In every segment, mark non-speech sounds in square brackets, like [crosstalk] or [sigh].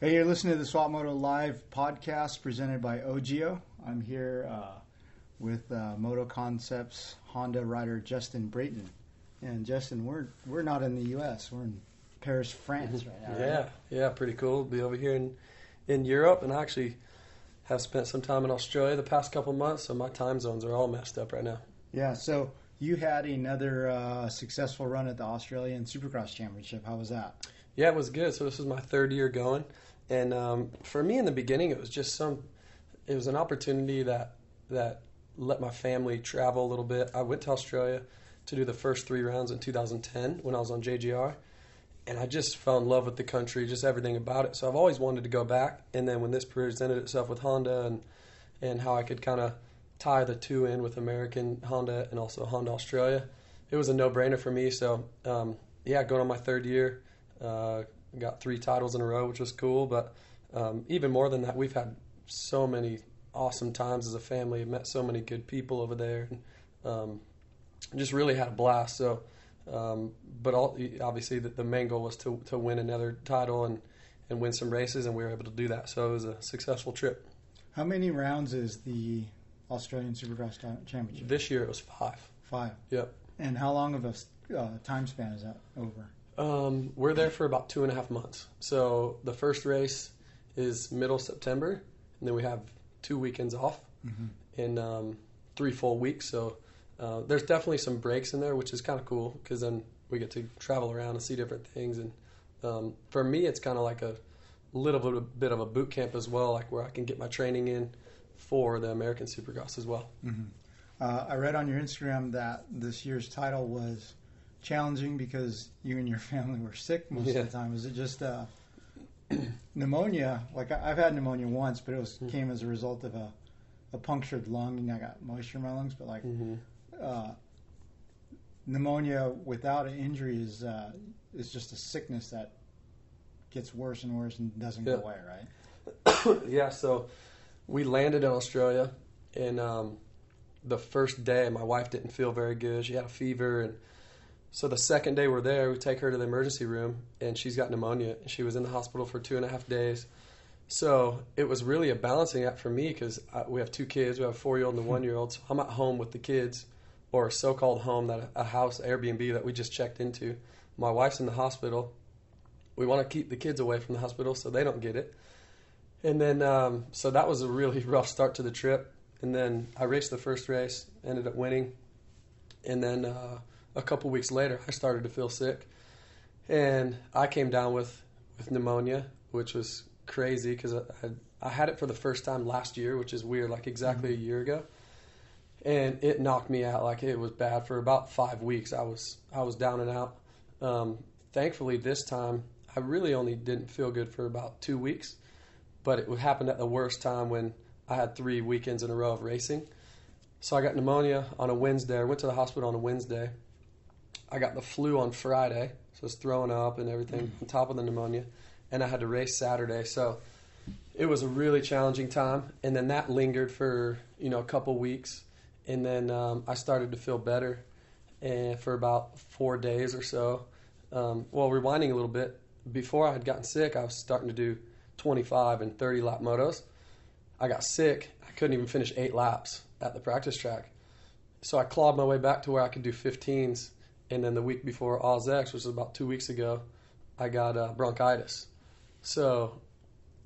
Hey, you're listening to the Swap Moto Live podcast presented by OGIO. I'm here uh, with uh, Moto Concepts Honda rider Justin Brayton. And Justin, we're we're not in the U.S. We're in Paris, France right now. Yeah, right? yeah, pretty cool. Be over here in in Europe, and I actually have spent some time in Australia the past couple months, so my time zones are all messed up right now. Yeah. So you had another uh, successful run at the Australian Supercross Championship. How was that? Yeah, it was good. So this was my third year going, and um, for me in the beginning, it was just some. It was an opportunity that that let my family travel a little bit. I went to Australia to do the first three rounds in 2010 when I was on JGR, and I just fell in love with the country, just everything about it. So I've always wanted to go back. And then when this presented itself with Honda and and how I could kind of tie the two in with American Honda and also Honda Australia, it was a no brainer for me. So um, yeah, going on my third year, uh, got three titles in a row, which was cool. But um, even more than that, we've had so many awesome times as a family. Met so many good people over there, and um, just really had a blast. So, um, but all, obviously, the, the main goal was to to win another title and and win some races, and we were able to do that. So it was a successful trip. How many rounds is the Australian Supercross Championship? This year it was five. Five. Yep. And how long of a uh, time span is that over? Um, we're there for about two and a half months. So the first race is middle September, and then we have two weekends off in um, three full weeks. So uh, there's definitely some breaks in there, which is kind of cool because then we get to travel around and see different things. And um, for me, it's kind of like a little bit, of, bit of a boot camp as well, like where I can get my training in for the American Supercross as well. Uh, I read on your Instagram that this year's title was challenging because you and your [laughs] family were sick most Yeah. of the time. Was it just uh, [clears throat] pneumonia? Like I- I've had pneumonia once, but it was Hmm. came as a result of a, a punctured lung, and I got moisture in my lungs. But like hmm uh, pneumonia without an injury is uh, is just a sickness that gets worse and worse and doesn't Yeah. go away, right? [coughs] yeah, so we landed in Australia, and um, the first day, my wife didn't feel very good. She had a fever, and so the second day we're there, we take her to the emergency room, and she's got pneumonia. She was in the hospital for two and a half days. So it was really a balancing act for me because we have two kids. We have a four-year-old and a one-year-old. So I'm at home with the kids, or a so-called home that a house Airbnb that we just checked into. My wife's in the hospital. We want to keep the kids away from the hospital so they don't get it. And then, um, so that was a really [laughs] rough start to the trip. And then I raced the first race, ended up winning. And then uh, a couple weeks later, I started to feel sick, and I came down with with pneumonia, which was crazy because I, I I had it for the first time last year, which is weird, like exactly a year ago. And it knocked me out. Like it was bad for about five weeks. I was I was down and out. Um, thankfully, this time I really only didn't feel good for about two weeks but it happened at the worst time when I had three weekends in a row of racing. So I got pneumonia on a Wednesday. I went to the hospital on a Wednesday. I got the flu on Friday, so I was throwing up and everything on top of the pneumonia, and I had to race Saturday. So it was a really challenging time, and then that lingered for you know a couple weeks, and then um, I started to feel better, and for about four days or so. Um, well, rewinding a little bit, before I had gotten sick, I was starting to do 25 and 30 lap motos. I got sick. I couldn't even finish eight laps at the practice track. So I clawed my way back to where I could do 15s. And then the week before Oz X, which was about two weeks ago, I got uh, bronchitis. So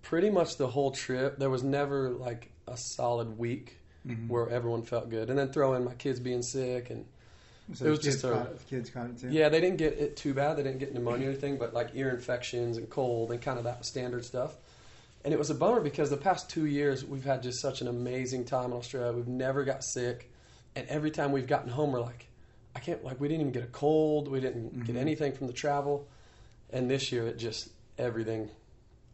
pretty much the whole trip, there was never like a solid week where everyone felt good. And then throw in my kids being sick and So It was just a- it, kids caught it too. yeah, they didn't get it too bad. They didn't get pneumonia or anything, but like ear infections and cold and kind of that standard stuff. And it was a bummer because the past two years we've had just such an amazing time in Australia. We've never got sick, and every time we've gotten home, we're like, I can't like we didn't even get a cold. We didn't get anything from the travel, and this year it just everything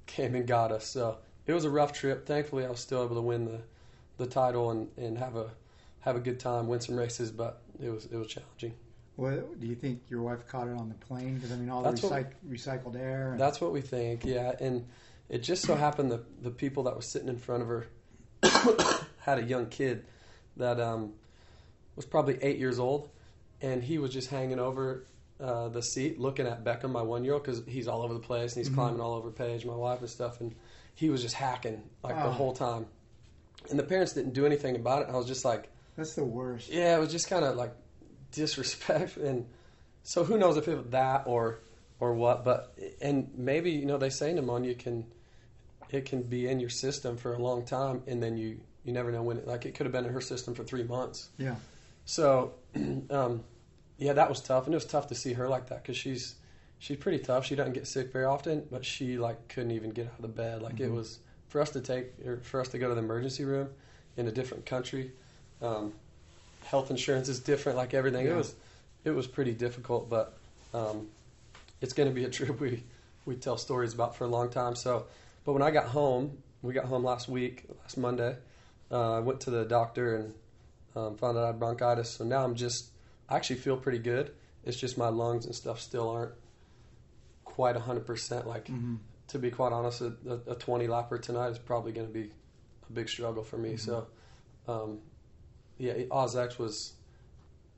came and got us. So it was a rough trip. Thankfully, I was still able to win the the title and, and have a have a good time, win some races, but it was it was challenging. Well, do you think your wife caught it on the plane? Because I mean, all That's the recycled air. And, That's what we think, yeah. And it just so happened that the people that was sitting in front of her [coughs] had a young kid that um, was probably eight years old, and he was just hanging over uh, the seat looking at Beckham, my one year old, because he's all over the place and he's Mhm. climbing all over Paige, my wife and stuff, and he was just hacking like the whole time. And the parents didn't do anything about it. I was just like, That's the worst. yeah, it was just kind of like disrespect. [laughs] And so who knows if it was that or or what? But and maybe you know they say pneumonia can it can be in your system for a long time, and then you you never know when. It, like it could have been in her system for three months. Yeah. So, [clears throat] um, yeah, that was tough, and it was tough to see her like that because she's she's pretty tough. She doesn't get sick very often, but she like couldn't even get out of the bed. Like it Mhm. was for us to take or for us to go to the emergency room in a different country. Um, health insurance is different, like everything. It was it was pretty difficult, but um, it's going to be a [laughs] trip we we tell stories about for a long time. So, but when I got home, we got home last week, last Monday. Uh, I went to the doctor and um, found out I had bronchitis. So now I'm just, I actually feel pretty good. It's just my lungs and stuff still aren't quite 100%. Like, hmm to be quite honest, a, a 20 lapper tonight is probably going to be a big struggle for me. Mhm. So, um, yeah, OzX was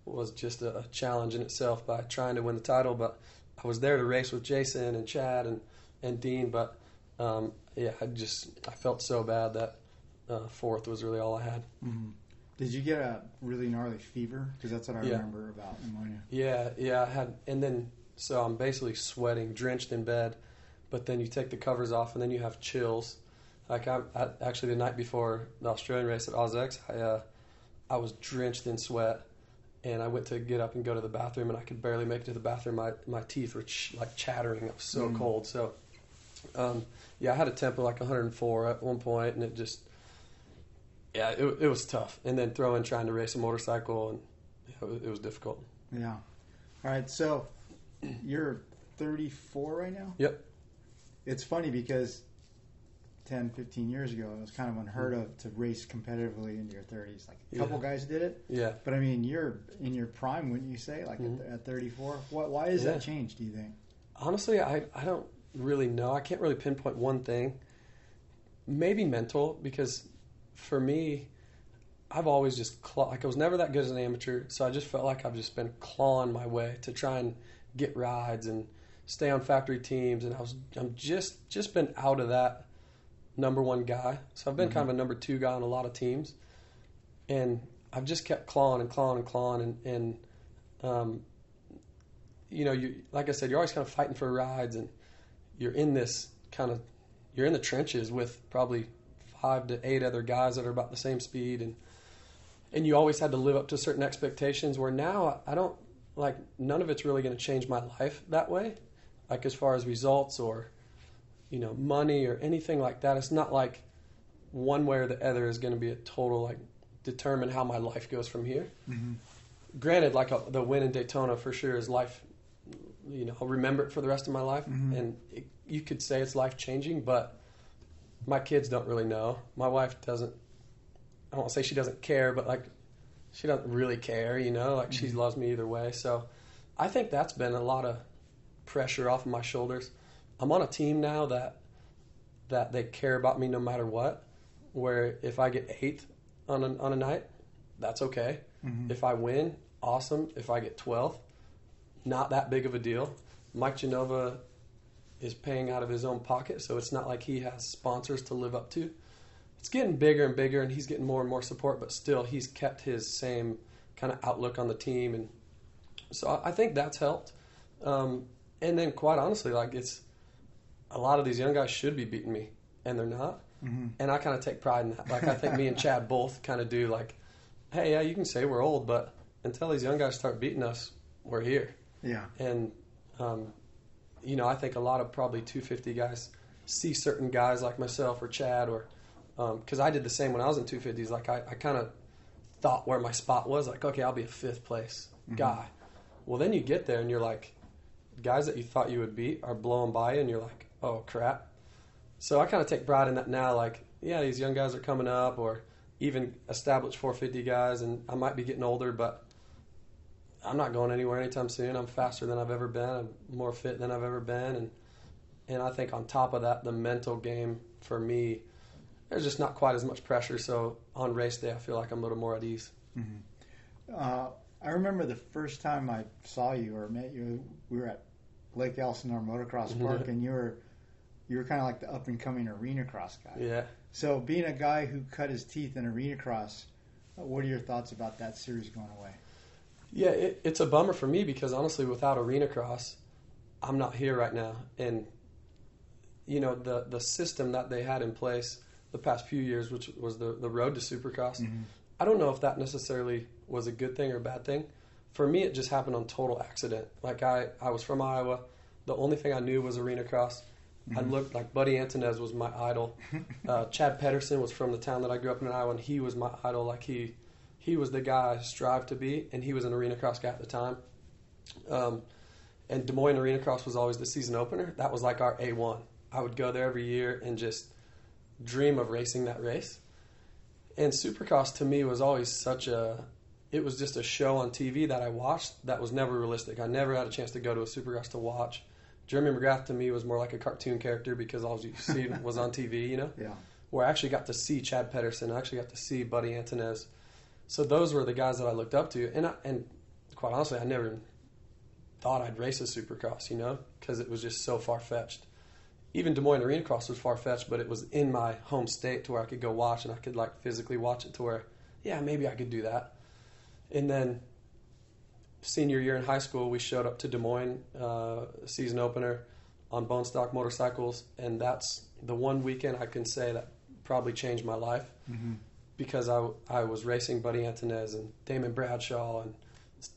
was just a, a challenge in itself by trying to win the title. But I was there to race with Jason and Chad and, and Dean. But um, yeah, I just I felt so bad that uh, fourth was really all I had. hmm Did you get a really gnarly fever? Because that's what I Yeah. remember about pneumonia. Yeah, yeah, I had, and then so I'm basically sweating, drenched in bed, but then you take the covers off, and then you have chills. Like I, I actually the night before the Australian race at OzX, I uh, I was drenched in sweat, and I went to get up and go to the bathroom, and I could barely make it to the bathroom. My my teeth were ch- like chattering. It was so Mm. cold. So, um, yeah, I had a temp of like 104 at one point, and it just yeah, it, it was tough. And then throw in trying to race a motorcycle, and it, was, it was difficult. Yeah. All right. So you're 34 right now? Yep. It's funny because 10, 15 years ago, it was kind of unheard of to race competitively in your 30s. Like a couple Yeah. guys did it, Yeah. but I mean, you're in your prime, wouldn't you say? Like Mhm. at, at 34. What? Why has Yeah. that changed? Do you think? Honestly, I, I don't really know. I can't really pinpoint one thing. Maybe mental, because for me, I've always just claw, like I was never that good as an amateur, so I just felt like I've just been clawing my way to try and get rides and stay on factory teams, and I was I'm just just been out of that number one guy. So I've been kind of a number two guy on a lot of teams, and I've just kept clawing and clawing and clawing, and, and um, you know, you like I said, you're always kind of fighting for rides, and you're in this kind of you're in the trenches with probably five to eight other guys that are about the same speed, and and you always had to live up to certain expectations. Where now I don't like none of it's really going to change my life that way, like as far as results or you know money or anything like that. It's not like one way or the other is going to be a total like determine how my life goes from here Mm-hmm. granted, like a, the win in Daytona for sure is life. You know, I'll remember it for the rest of my life, Mhm. and it, you could say it's life changing. But my kids don't really know. My wife doesn't. I don't say she doesn't care, but like she doesn't really care. You know, like she Mhm. loves me either way. So I think that's been a lot of pressure off of my shoulders. I'm on a team now that that they care about me no matter what. Where if I get eighth on a, on a night, that's okay. Mm-hmm. If I win, awesome. If I get 12th, not that big of a deal. Mike Genova is paying out of his own pocket, so it's not like he has sponsors to live up to. It's getting bigger and bigger, and he's getting more and more support, but still, he's kept his same kind of outlook on the team, and so I think that's helped. Um, and then, quite honestly, like it's a lot of these young guys should be beating me, and they're not Mm-hmm. and I kind of take pride in that. Like I think me and Chad both kind of do. Like, hey, yeah, you can say we're old, but until these young guys start beating us, we're here. Yeah. And um, you know, I think a lot of probably 250 guys see certain guys like myself or Chad or um, because I did the same when I was in 250s. Like I, I kind of thought where my spot was. Like, okay, I'll be a fifth place mm-hmm. guy. Well, then you get there and you're like, guys that you thought you would beat are blowing by you, and you're like, oh crap. So I kind of take pride in that now. Like, yeah, these young guys are coming up, or even established 450 guys, and I might be getting older, but I'm not going anywhere anytime soon. I'm faster than I've ever been. I'm more fit than I've ever been, and and I think on top of that, the mental game for me, there's just not quite as much pressure. So on race day, I feel like I'm a little more at ease. Mm-hmm. Uh, I remember the first time I saw you or met you. We were at Lake Elsinore Motocross Mm-hmm. Park, and you were you were kind of like the up and coming arena cross guy. Yeah. So, being a guy who cut his teeth in arena cross, what are your thoughts about that series going away? Yeah, it, it's a bummer for me because honestly, without Arena Cross, I'm not here right now. And you know the the system that they had in place the past few years, which was the the road to Supercross. I don't know if that necessarily was a good thing or a bad thing. For me, it just happened on total accident. Like I, I was from Iowa. The only thing I knew was Arena Cross. I looked like Buddy Antunez was my idol. [laughs] Uh, Chad Pedersen was from the town that I grew up in Iowa, and he was my idol. Like he, he was the guy I strived to be, and he was an Arena Cross guy at the time. Um, and Des Moines Arena Cross was always the season opener. That was like our A1. I would go there every year and just dream of racing that race. And Supercross to me was always such a it was just a show on TV that I watched that was never realistic. I never had a chance to go to a Supercross to watch. Jeremy McGrath to me was more like a cartoon character because all you see [laughs] was on TV, you know. Yeah. Where I actually got to see Chad Pedersen, I actually got to see Buddy Antunez. So those were the guys that I looked up to, and I, and quite honestly, I never thought I'd race a Supercross, you know, because it was just so far fetched. Even Des Moines Arena Cross was far fetched, but it was in my home state to where I could go watch and I could like physically watch it to where, yeah, maybe I could do that. And then senior year in high school, we showed up to Des Moines uh, season opener on bone stock motorcycles, and that's the one weekend I can say that probably changed my life Mm-hmm. Because I, I was racing Buddy Antunez and Damon Bradshaw and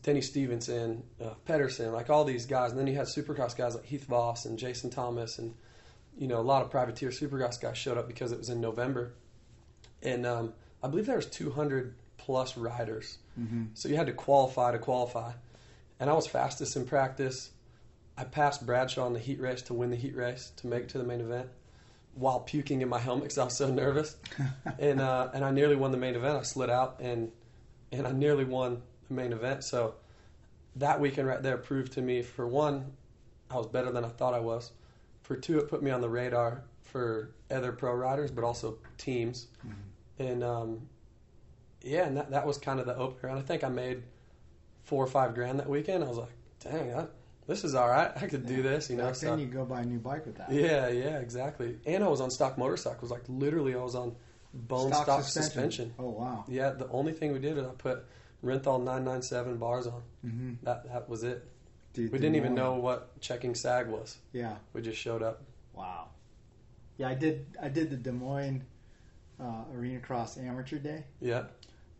Denny Stephenson, uh, Pedersen, like all these guys. And then you had supercross guys like Heath Voss and Jason Thomas and, you know, a lot of privateer supercross guys showed up because it was in November. And um, I believe there was 200 plus riders. Mm-hmm. So you had to qualify to qualify. And I was fastest in practice. I passed Bradshaw in the heat race to win the heat race to make it to the main event while puking in my helmet because I was so nervous. [laughs] and uh, and I nearly won the main event. I slid out and and I nearly won the main event. So that weekend right there proved to me for one, I was better than I thought I was. For two, it put me on the radar for other pro riders, but also teams. And um, yeah, and that that was kind of the opener. And I think I made four or five grand that weekend. I was like, dang, I, this is all right. I could do this, you know. Back so- then, you go buy a new bike with that. yeah, yeah, exactly. And I was on stock motorcycles. Like literally, I was on bone stock, suspension. Oh wow. Yeah, the only thing we did is I put Renthal 997 bars on. Mm-hmm. That that was it. Dude, We didn't even know what checking sag was. Yeah. We just showed up. Wow. Yeah, I did. I did the Des Moines uh, Arena Cross Amateur Day Yeah,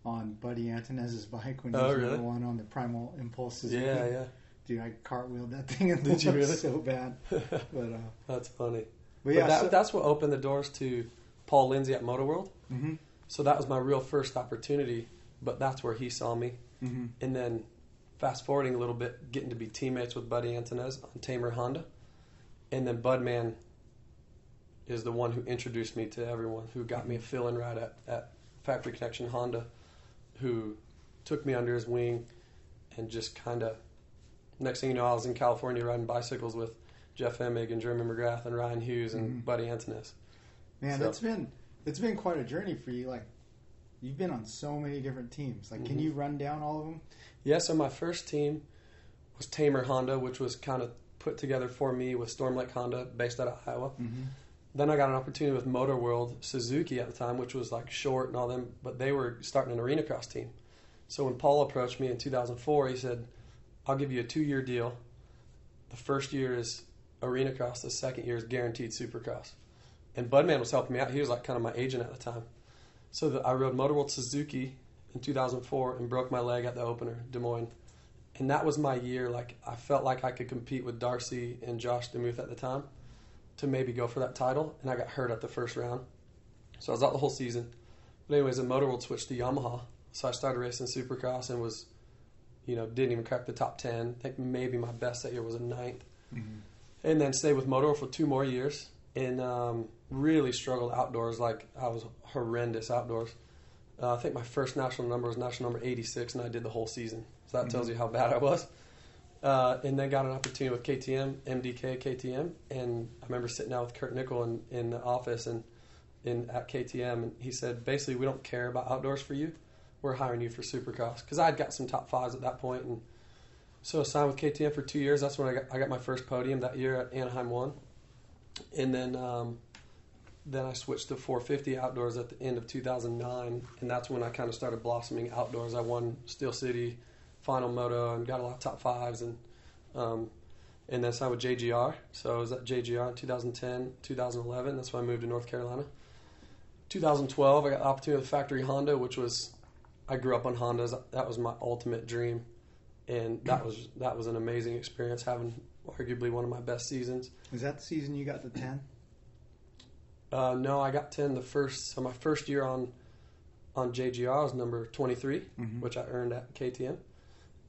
on Buddy Antunez's bike when he Oh, was really? number one on the Primal Impulses. yeah, yeah. Dude, I cartwheeled that thing and Did you it was really? so bad. [laughs] But uh, That's funny. but But yeah, that, so, that's what opened the doors to Paul Lindsay at Motor World. hmm So that was my real first opportunity. But that's where he saw me. hmm And then fast forwarding a little bit, getting to be teammates with Buddy Antunez on Tamer Honda. And then Budman is the one who introduced me to everyone, who got me a fill in ride at, at Factory Connection Honda, who took me under his wing and just kind of, next thing you know, I was in California riding bicycles with Jeff Emig and Jeremy McGrath and Ryan Hughes and Mhm. Buddy Antunez. man, So- it's been it's been quite a journey for you. Like, you've been on so many different teams. Like, can Mhm. you run down all of them? Yeah, so my first team was Tamer Honda, which was kind of put together for me with Storm Lake Honda, based out of Iowa. Mm-hmm. Then I got an opportunity with Motor World Suzuki at the time, which was like short and all them, but they were starting an arena cross team. So when Paul approached me in 2004, he said, "I'll give you a two-year deal. The first year is arena cross, The second year is guaranteed supercross." And Budman was helping me out. He was like kind of my agent at the time. So the, I rode Motor World Suzuki in 2004 and broke my leg at the opener, Des Moines. And that was my year. Like I felt like I could compete with Darcy and Josh Demuth at the time to maybe go for that title, and I got hurt at the first round. So I was out the whole season. But anyways, the Motor World switched to Yamaha, so I started racing Supercross and was, you know, didn't even crack the top ten. I think maybe my best that year was a ninth, Mm-hmm. and then stayed with Motor for two more years and um, really struggled outdoors. Like I was horrendous outdoors. Uh, I think my first national number was national number 86, and I did the whole season. So that tells you how bad I was. Uh, and then got an opportunity with KTM, MDK, KTM, and I remember sitting down with Kurt Nickel in, in the office and in at KTM, and he said basically we don't care about outdoors for you, we're hiring you for Supercross because I'd got some top fives at that point, and so I signed with KTM for two years. That's when I got I got my first podium that year at Anaheim one, and then um, then I switched to 450 outdoors at the end of 2009, and that's when I kind of started blossoming outdoors. I won Steel City, Final Moto, and got a lot of top fives, and um, and then signed with JGR. So I was at JGR in 2010, 2011. That's when I moved to North Carolina. 2012, I got the opportunity with Factory Honda, which was I grew up on Hondas. That was my ultimate dream, and that was that was an amazing experience. Having arguably one of my best seasons. Is that the season you got the ten? Uh, no, I got ten the first. So my first year on on JGR was number 23, Mhm. which I earned at KTM,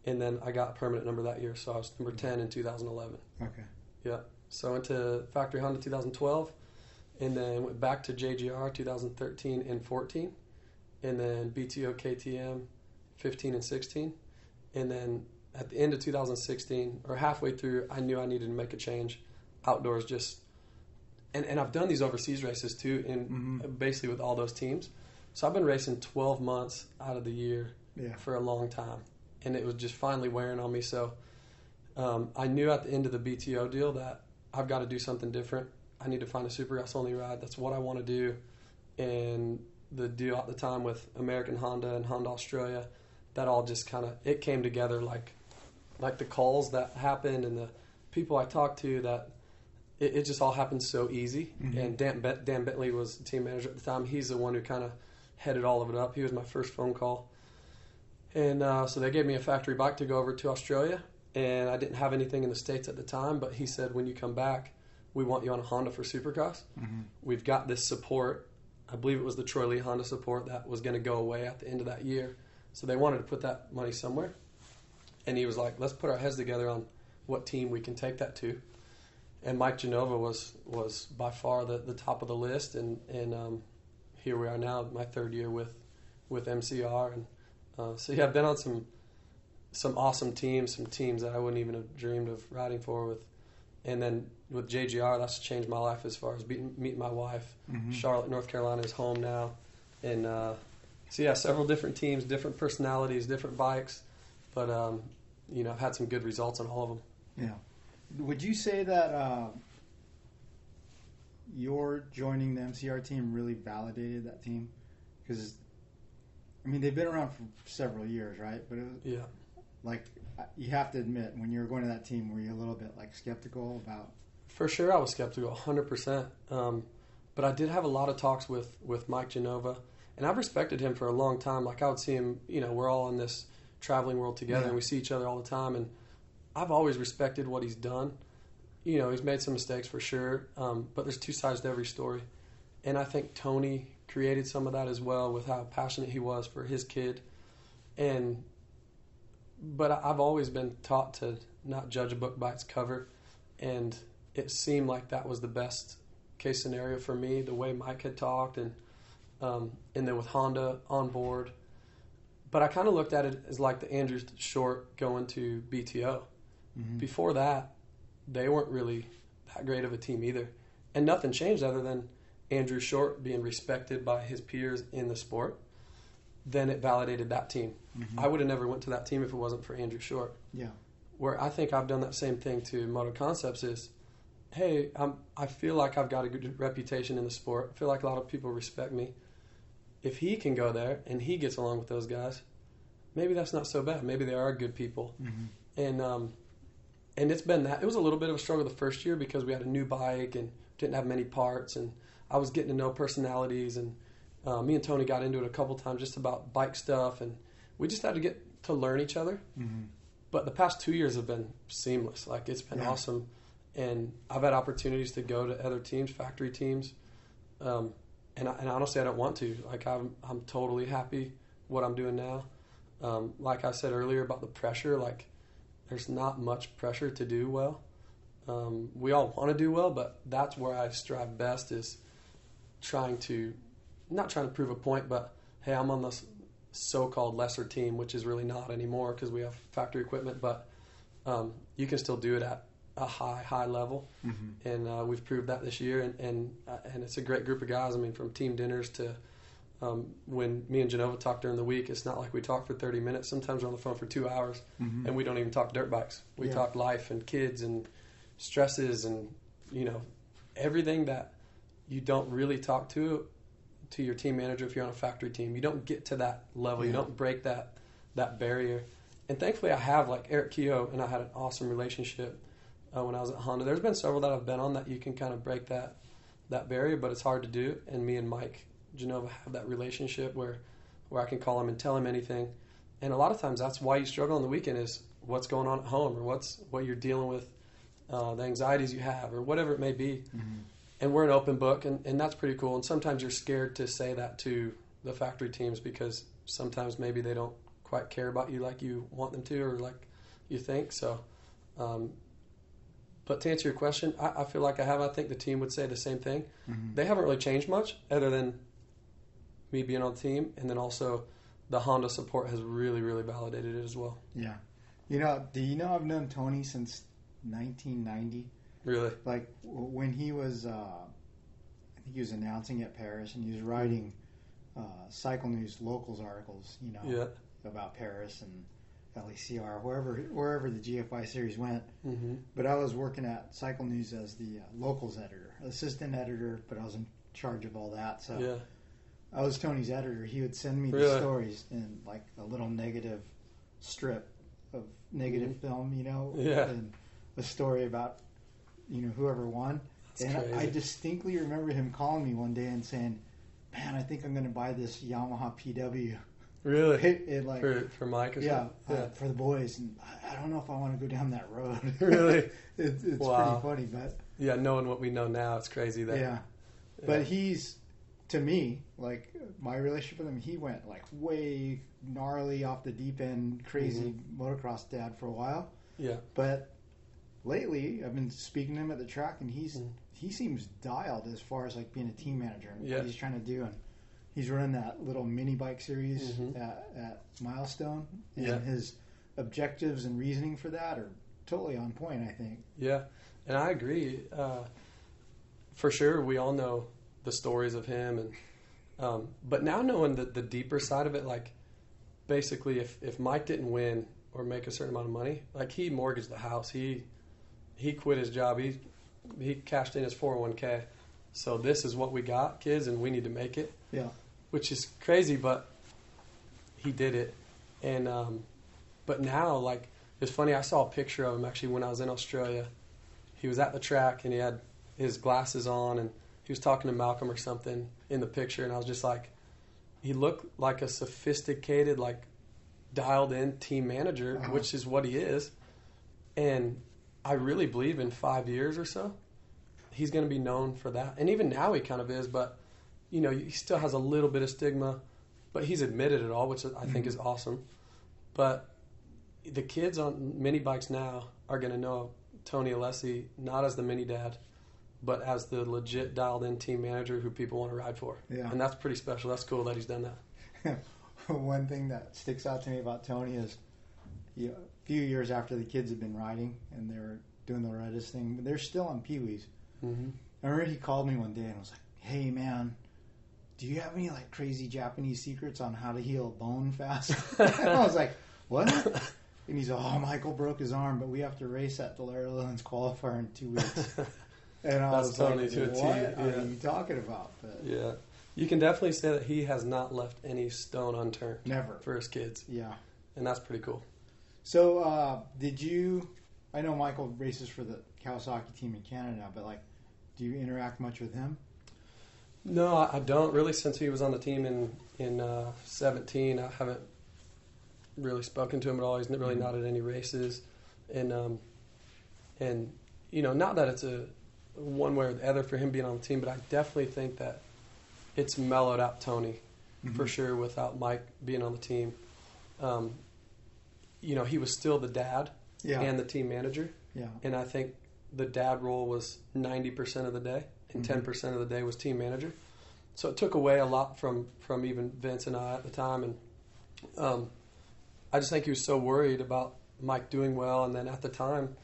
and then I got a permanent number that year. So I was number 10 in 2011. Okay. Yeah. So I went to Factory Honda 2012, and then went back to JGR 2013 and 14, and then BTO KTM 15 and 16, and then at the end of 2016 or halfway through, I knew I needed to make a change. Outdoors, just and and I've done these overseas races too, in Mhm. basically with all those teams. So I've been racing 12 months out of the year Yeah. for a long time, and it was just finally wearing on me. So um, I knew at the end of the BTO deal that I've got to do something different. I need to find a Supercross only ride. That's what I want to do. And the deal at the time with American Honda and Honda Australia, that all just kind of it came together like like the calls that happened and the people I talked to that it, it just all happened so easy. Mhm. And Dan, Bet- Dan Betley was the team manager at the time. He's the one who kind of headed all of it up. He was my first phone call. And uh, so they gave me a factory bike to go over to Australia. And I didn't have anything in the States at the time, but he said, when you come back, we want you on a Honda for Supercross. Mm-hmm. We've got this support. I believe it was the Troy Lee Honda support that was going to go away at the end of that year. So they wanted to put that money somewhere. And he was like, let's put our heads together on what team we can take that to. And Mike Genova was was by far the, the top of the list, and and um, here we are now, my third year with with MCR, and uh, so yeah, I've been on some some awesome teams, some teams that I wouldn't even have dreamed of riding for with, and then with JGR, that's changed my life as far as meeting, meeting my wife. Mhm. Charlotte, North Carolina is home now, and uh, so yeah, several different teams, different personalities, different bikes, but um, you know, I've had some good results on all of them. Yeah. Would you say that uh, your joining the MCR team really validated that team? Because, I mean, they've been around for several years, right? But it was, Yeah. like, you have to admit, when you were going to that team, were you a little bit like skeptical about? For sure, I was skeptical, 100%. Um, but I did have a lot of talks with, with Mike Genova, and I've respected him for a long time. Like, I would see him, you know, we're all in this traveling world together, Yeah. and we see each other all the time, and I've always respected what he's done. You know, he's made some mistakes for sure, um, but there's two sides to every story. And I think Tony created some of that as well with how passionate he was for his kid. And, but I've always been taught to not judge a book by its cover. And it seemed like that was the best case scenario for me, the way Mike had talked, and um, and then with Honda on board. But I kind of looked at it as like the Andrew Short going to BTO. Mhm. Before that, they weren't really that great of a team either, and nothing changed other than Andrew Short being respected by his peers in the sport. Then it validated that team. Mhm. I would have never went to that team if it wasn't for Andrew Short Yeah. where I think I've done that same thing to Moto Concepts is, hey, I'm, I feel like I've got a good reputation in the sport. I feel like a lot of people respect me. If he can go there and he gets along with those guys, maybe that's not so bad. Maybe they are good people. Mhm. And um, and it's been that. It was a little bit of a struggle the first year because we had a new bike and didn't have many parts, and I was getting to know personalities. And uh, me and Tony got into it a couple times just about bike stuff, and we just had to get to learn each other Mhm. but the past two years have been seamless. Like it's been Yeah. awesome, and I've had opportunities to go to other teams, factory teams, um, and, I, and honestly, I don't want to. Like I'm, I'm totally happy what I'm doing now. Um, like I said earlier about the pressure, like there's not much pressure to do well. Um, we all want to do well, but that's where I strive best is trying to, not trying to prove a point, but hey, I'm on this so-called lesser team, which is really not anymore because we have factory equipment, but um, you can still do it at a high, high level, Mhm. and uh, we've proved that this year. And and uh, and it's a great group of guys. I mean, from team dinners to Um, when me and Genova talk during the week, it's not like we talk for 30 minutes. Sometimes we're on the phone for two hours, Mhm. and we don't even talk dirt bikes. We Yeah. talk life and kids and stresses and you know everything that you don't really talk to to your team manager if you're on a factory team. You don't get to that level. You don't break that that barrier. And thankfully, I have like Erik Kehoe, and I had an awesome relationship uh, when I was at Honda. There's been several that I've been on that you can kind of break that that barrier, but it's hard to do. And me and Mike Genova have that relationship where where I can call him and tell him anything. And a lot of times, that's why you struggle on the weekend is what's going on at home or what's what you're dealing with, uh, the anxieties you have or whatever it may be Mhm. and we're an open book and, and that's pretty cool and sometimes you're scared to say that to the factory teams because sometimes maybe they don't quite care about you like you want them to or like you think so um, but to answer your question I, I feel like i have i think the team would say the same thing Mhm. they haven't really changed much other than me being on the team and then also the honda support has really really validated it as well Yeah. You know, do you know I've known Tony since 1990? really Like when he was, uh, I think he was announcing at Paris and he was writing uh, Cycle News locals articles, you know, yeah about Paris and LECR, wherever wherever the GFI series went. hmm But I was working at Cycle News as the uh, locals editor, assistant editor, but I was in charge of all that. So yeah I was Tony's editor. He would send me the stories in like a little negative strip of negative film, you know, Mm-hmm. Yeah. and a story about you know whoever won. That's and I, I distinctly remember him calling me one day and saying, "Man, I think I'm going to buy this Yamaha PW." Really It, it like for, for mike or yeah, uh, for the boys, and I, I don't know if I want to go down that road. [laughs] [laughs] Really? it, it's Wow. pretty funny, but Yeah, knowing what we know now, it's crazy that. yeah. yeah. But he's to me like my relationship with him. He went like way gnarly off the deep end, crazy motocross dad for a while. yeah, But lately, I've been speaking to him at the track, and he's Mm. he seems dialed as far as like being a team manager and Yeah. what he's trying to do. And he's running that little mini bike series Mhm. at, at Milestone, and Yeah. his objectives and reasoning for that are totally on point. I think. yeah, and I agree. Uh, for sure, we all know the stories of him, and um, but now knowing the the deeper side of it, like basically, if if Mike didn't win or make a certain amount of money, like he mortgaged the house, he he quit his job, he he cashed in his four hundred one k. So this is what we got, kids, and we need to make it. Yeah. Which is crazy, but he did it. And um, but now, like it's funny. I saw a picture of him actually when I was in Australia. He was at the track and he had his glasses on and he was talking to Malcolm or something in the picture, and I was just like, he looked like a sophisticated, like dialed in team manager, Uh-huh. which is what he is. And I really believe in five years or so, he's going to be known for that. And even now he kind of is, but you know, he still has a little bit of stigma, but he's admitted it all, which I think Mhm. is awesome. But the kids on mini bikes now are going to know Tony Alessi not as the mini dad, but as the legit dialed in team manager who people want to ride for. Yeah. And that's pretty special. That's cool that he's done that. [laughs] One thing that sticks out to me about Tony is, you know, a few years after the kids had been riding and they were doing the Loretta's thing, they're still on Pee Wee's. Mm-hmm. I remember he called me one day and was like, "Hey man, do you have any like crazy Japanese secrets on how to heal a bone fast?" and [laughs] [laughs] I was like, "What?" And he's like, "Oh, Michael broke his arm, but we have to race at the Loretta Lynn's qualifier in two weeks." [laughs] And I That's was Tony like, to a "What T, are you talking about?" But Yeah. You can definitely say that he has not left any stone unturned never. for his kids. Yeah. And that's pretty cool. So, uh, did you? I know Michael races for the Kawasaki team in Canada, but like, do you interact much with him? No, I I don't really. Since he was on the team in in uh, 17, I haven't really spoken to him at all. He's really Mhm. not at any races, and um, and you know, not that it's a one way or the other for him being on the team, but I definitely think that it's mellowed out Tony for Mhm. sure without Mike being on the team. Um, you know, he was still the dad Yeah. and the team manager. yeah. and I think the dad role was ninety percent of the day, and. 10 percent of the day was team manager. So it took away a lot from from even Vince and I at the time, and um, I just think he was so worried about Mike doing well, and then at the time,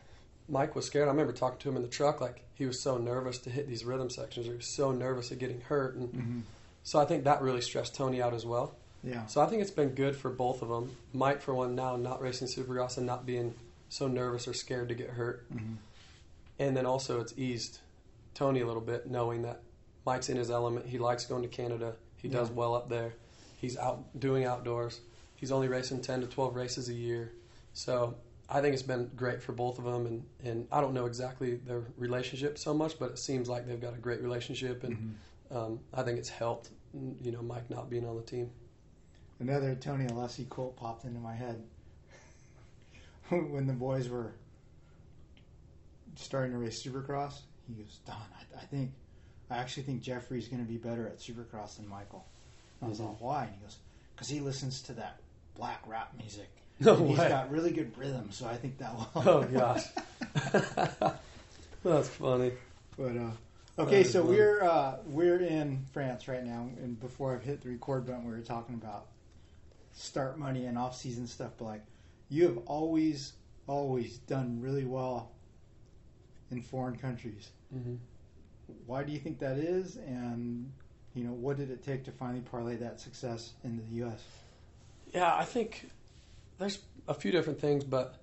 Mike was scared. I remember talking to him in the truck, like he was so nervous to hit these rhythm sections, or he was so nervous of getting hurt, and hmm So I think that really stressed Tony out as well. Yeah. So I think it's been good for both of them. Mike, for one, now not racing Supercross and not being so nervous or scared to get hurt, Mhm. and then also it's eased Tony a little bit knowing that Mike's in his element. He likes going to Canada. He does well up there. He's out doing outdoors. He's only racing ten to twelve races a year. So I think it's been great for both of them. And, and I don't know exactly their relationship so much, but it seems like they've got a great relationship, and Mhm. um, I think it's helped. You know, Mike not being on the team. Another Tony Alessi quote popped into my head [laughs] when the boys were starting to race Supercross. He goes, Don, I, I think, I actually think Jeffrey's going to be better at Supercross than Michael. I was like, why? And he goes, because he listens to that black rap music. No And He's way. got really good rhythm, so I think that will. Oh [laughs] gosh, that's funny. But uh, okay, so funny. we're uh, we're in France right now, and before I've hit the record button, we were talking about start money and off season stuff. But like, you have always always done really well in foreign countries. hmm Why do you think that is? And you know, what did it take to finally parlay that success into the U.S.? Yeah, I think there's a few different things, but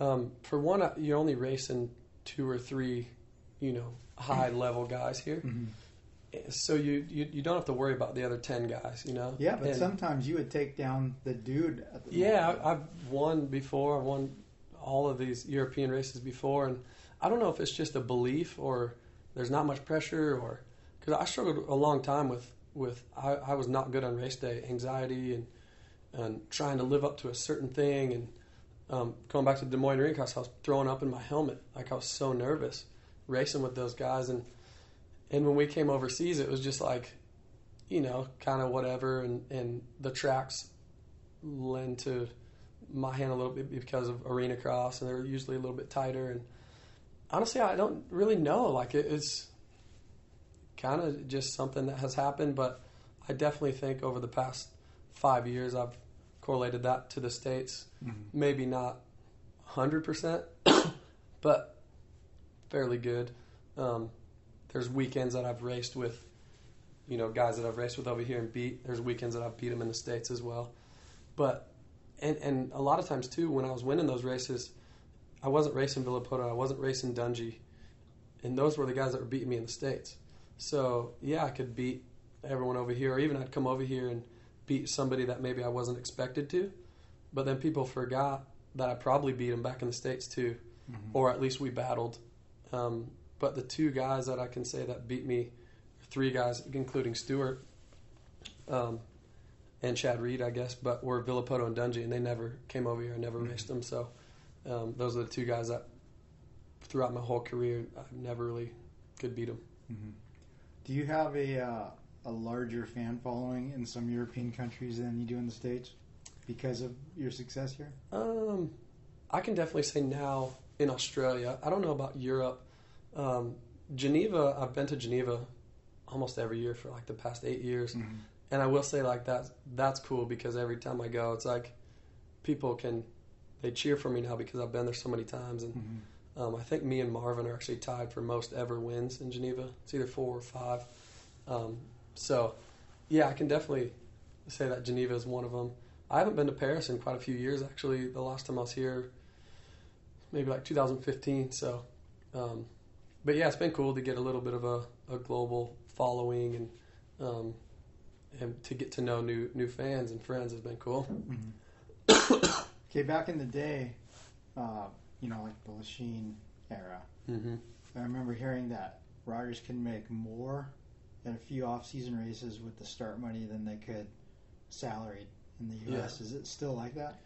um, for one, uh, you're only racing two or three, you know, high level guys here, so you, you you don't have to worry about the other ten guys, you know. Yeah, but And- sometimes you would take down the dude. At the Yeah, I, I've won before. I've won all of these European races before, and I don't know if it's just a belief or there's not much pressure, or because I struggled a long time with with I, I was not good on race day anxiety and and trying to live up to a certain thing and um, going back to Des Moines Ring Cross, I was throwing up in my helmet like I was so nervous racing with those guys and and when we came overseas, it was just like you know kind of whatever and and the tracks lend to my hand a little bit because of arena cross, and they're usually a little bit tighter. And honestly, I don't really know. Like it, it's kind of just something that has happened, but I definitely think over the past five years, I've correlated that to the states. Mhm. Maybe not hundred percent, [coughs] but fairly good. Um, there's weekends that I've raced with, you know, guys that I've raced with over here and beat. There's weekends that I've beat them in the states as well. But and and a lot of times too, when I was winning those races, I wasn't racing Villopoto, I wasn't racing Dungey, and those were the guys that were beating me in the states. So yeah, I could beat everyone over here, or even I'd come over here and beat somebody that maybe I wasn't expected to. But then people forgot that I probably beat them back in the states too, Mhm. or at least we battled. Um, but the two guys that I can say that beat me, three guys, including Stewart um, and Chad Reed, I guess, but were Villopoto and Dungey, and they never came over here. I never Mhm. raced them. So um, those are the two guys that throughout my whole career, I never really could beat them. Mhm. Do you have a uh, a larger fan following in some European countries than you do in the states because of your success here? Um, I can definitely say now in Australia. I don't know about Europe. Um, Geneva, I've been to Geneva almost every year for like the past eight years, and I will say like that that's cool because every time I go, it's like people can they cheer for me now because I've been there so many times, and Mhm. um, I think me and Marvin are actually tied for most ever wins in Geneva. It's either four or five. Um, so, yeah, I can definitely say that Geneva is one of them. I haven't been to Paris in quite a few years, actually. The last time I was here, maybe like 2015. So, um, but yeah, it's been cool to get a little bit of a, a global following and um, and to get to know new new fans and friends has been cool. [coughs] [coughs] Okay, back in the day, uh, you know, like the Lechien era, hmm I remember hearing that riders can make more in a few off-season races with the start money than they could salaried in the U.S. Is it still like that?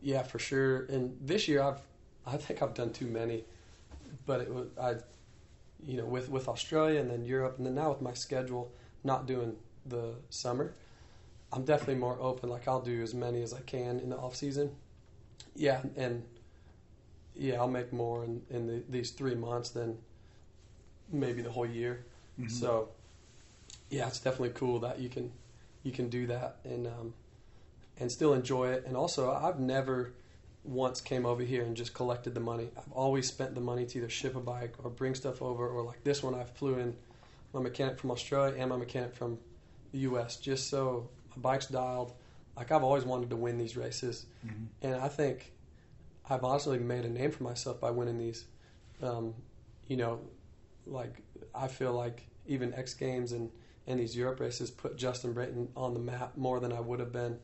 Yeah, for sure. And this year, I've I think I've done too many, but it was I, you know, with with Australia and then Europe and then now with my schedule not doing the summer, I'm definitely more open. Like I'll do as many as I can in the off season. Yeah, and yeah, I'll make more in in the, these three months than maybe the whole year. Mhm. So yeah, it's definitely cool that you can you can do that and um, and still enjoy it. And also, I've never once came over here and just collected the money. I've always spent the money to either ship a bike or bring stuff over, or like this one, I flew in my mechanic from Australia and my mechanic from the U.S. just so my bike's dialed. Like I've always wanted to win these races, Mhm. and I think I've honestly made a name for myself by winning these. Um, you know, like I feel like even X Games and and these Europe races put Justin Brayton on the map more than I would have been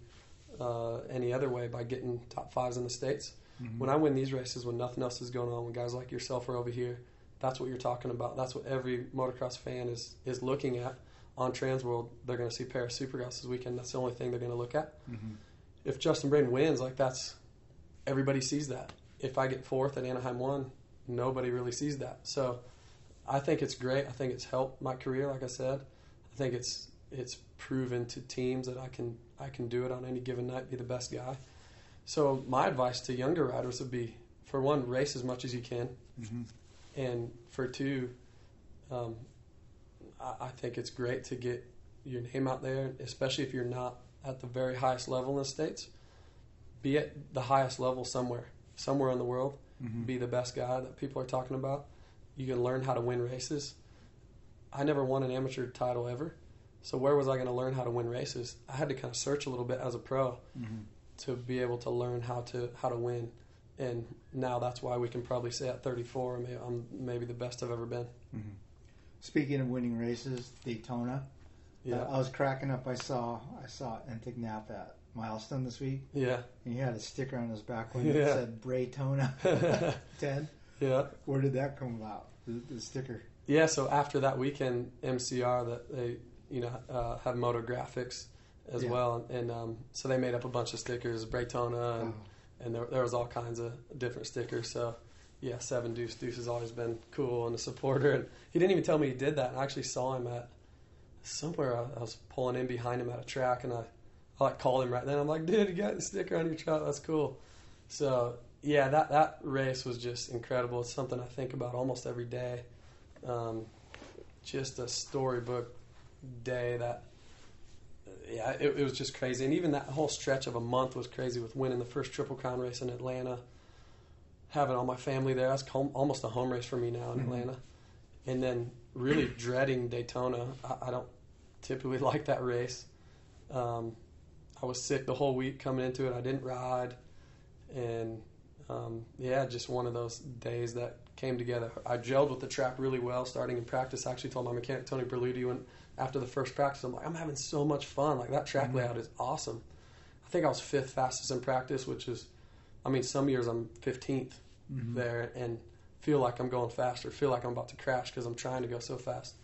uh, any other way by getting top fives in the states. Mhm. When I win these races, when nothing else is going on, when guys like yourself are over here, that's what you're talking about. That's what every motocross fan is is looking at on Transworld. They're going to see Paris Supercross this weekend. That's the only thing they're going to look at. Mhm. If Justin Brayton wins, like that's everybody sees that. If I get fourth at Anaheim one, nobody really sees that. So I think it's great. I think it's helped my career. Like I said, I think it's it's proven to teams that I can I can do it on any given night, be the best guy. So my advice to younger riders would be: for one, race as much as you can, Mhm. and for two, um, I, I think it's great to get your name out there, especially if you're not at the very highest level in the states. Be at the highest level somewhere, somewhere in the world. Mhm. Be the best guy that people are talking about. You can learn how to win races. I never won an amateur title ever, so where was I going to learn how to win races? I had to kind of search a little bit as a pro Mhm. to be able to learn how to how to win. And now that's why we can probably say at 34, maybe I'm maybe the best I've ever been. Mhm. Speaking of winning races, Daytona. Yeah, Uh, I was cracking up. I saw I saw Entic Nap at Milestone this week, yeah, and he had a sticker on his back window Yeah. that said Braytona [laughs] [laughs] 10. yeah, Where did that come about? The, the sticker. yeah. So after that weekend, MCR that they you know uh, have Moto Graphics as Yeah. well, and um, so they made up a bunch of stickers, Braytona, and, Oh. and there, there was all kinds of different stickers. So yeah, Seven Deuce Deuce has always been cool and a supporter, and he didn't even tell me he did that. And I actually saw him at somewhere. I, I was pulling in behind him at a track, and I, I like called him right then. I'm like, dude, you got the sticker on your truck. That's cool. So yeah, that that race was just incredible. It's something I think about almost every day. Um, just a storybook day that yeah, it, it was just crazy. And even that whole stretch of a month was crazy with winning the first Triple Crown race in Atlanta, having all my family there. That's home, almost a home race for me now in Mhm. Atlanta. And then really [clears throat] dreading Daytona. I, I don't typically [laughs] like that race. Um, I was sick the whole week coming into it. I didn't ride. And um, yeah, just one of those days that came together. I gelled with the track really well starting in practice. I actually told my mechanic, Tony Berluti, when after the first practice, I'm like, I'm having so much fun. Like that track Mhm. layout is awesome. I think I was fifth fastest in practice, which is, I mean, some years I'm 15th Mhm. there and feel like I'm going faster, feel like I'm about to crash because I'm trying to go so fast.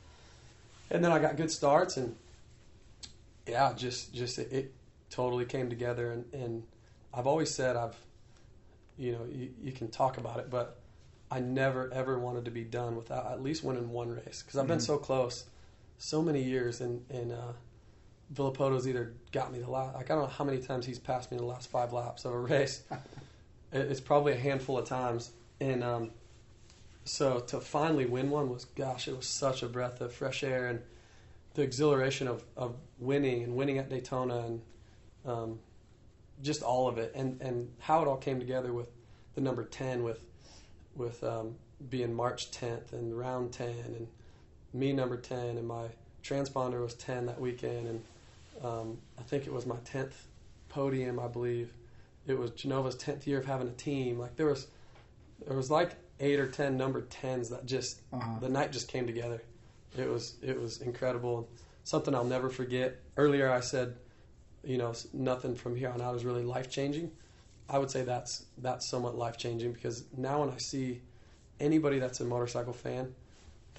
And then I got good starts and yeah, just just it, it totally came together and, and I've always said I've you know, you, you can talk about it, but I never ever wanted to be done without at least winning one race because I've been Mhm. so close, so many years, and and uh, Villopoto's either got me the last. Like I don't know how many times he's passed me in the last five laps of a race. [laughs] It- it's probably a handful of times, and um, so to finally win one was, gosh, it was such a breath of fresh air and the exhilaration of, of winning and winning at Daytona and um, just all of it, and and how it all came together with the number ten with with um, being March 10th and round 10 and me number 10 and my transponder was 10 that weekend and um, I think it was my 10th podium I believe it was Genova's 10th year of having a team like there was there was like eight or 10 number 10s that just Uh-huh. the night just came together it was it was incredible something I'll never forget earlier I said you know nothing from here on out is really life changing I would say that's that's somewhat life changing because now when I see anybody that's a motorcycle fan,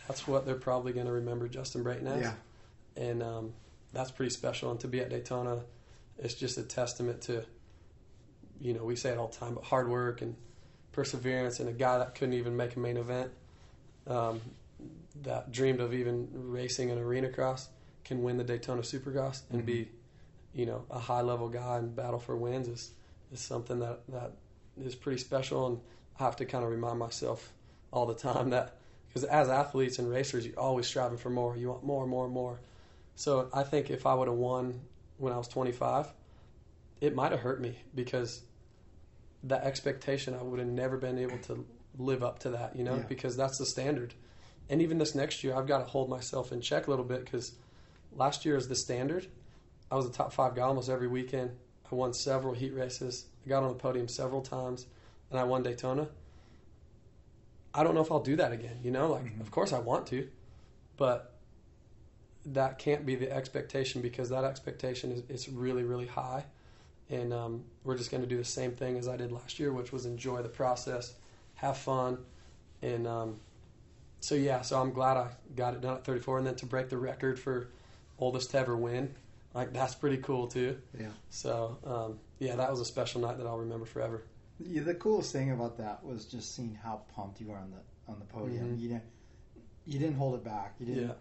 that's what they're probably going to remember Justin Brayton as, Yeah. and um, that's pretty special. And to be at Daytona, it's just a testament to, you know, we say it all the time, but hard work and perseverance, and a guy that couldn't even make a main event, um, that dreamed of even racing an arena cross, can win the Daytona Supercross and Mhm. be, you know, a high level guy and battle for wins is is something that that is pretty special, and I have to kind of remind myself all the time that because as athletes and racers, you're always striving for more. You want more, more, more. So I think if I would have won when I was 25, it might have hurt me because that expectation I would have never been able to live up to that, you know, Yeah. because that's the standard. And even this next year, I've got to hold myself in check a little bit because last year is the standard. I was a top five guy almost every weekend. I won several heat races. I got on the podium several times, and I won Daytona. I don't know if I'll do that again. You know, like Mhm. of course I want to, but that can't be the expectation because that expectation is it's really really high, and um, we're just going to do the same thing as I did last year, which was enjoy the process, have fun, and um, so yeah. So I'm glad I got it done at 34, and then to break the record for oldest to ever win, like that's pretty cool too. Yeah. So um, yeah, that was a special night that I'll remember forever. Yeah, the coolest thing about that was just seeing how pumped you were on the on the podium. Mhm. You didn't you didn't hold it back. You didn't Yeah.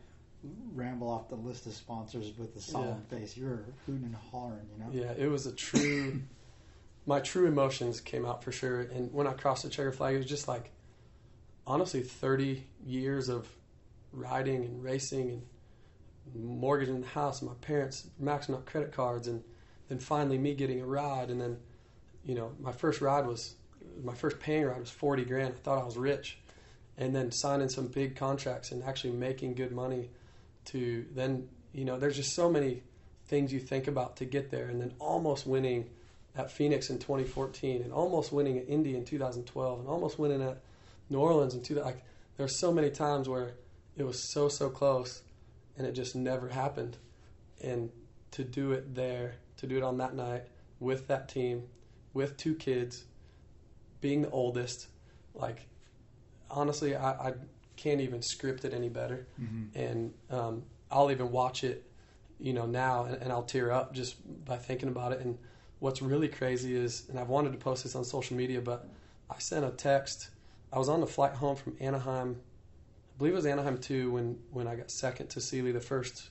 Ramble off the list of sponsors with a solemn face. You were hooting and hollering. You know. Yeah, it was a true. [laughs] my true emotions came out for sure, and when I crossed the checker flag, it was just like, honestly, thirty years of riding and racing and mortgaging the house, and my parents maxing out credit cards, and then finally me getting a ride, and then, you know, my first ride was my first paying ride was forty grand. I thought I was rich, and then signing some big contracts and actually making good money, to then you know, there's just so many things you think about to get there, and then almost winning at Phoenix in 2014, and almost winning at Indy in 2012, and almost winning at New Orleans in 2000. Like there's so many times where it was so so close, and it just never happened. And to do it there, to do it on that night with that team, with two kids, being the oldest, like honestly, I, I can't even script it any better Mm-hmm. and um, I'll even watch it, you know, now, and, and I'll tear up just by thinking about it. And what's really crazy is, and I've wanted to post this on social media, but I sent a text. I was on the flight home from Anaheim, I believe it was Anaheim two when when I got second to Seely the first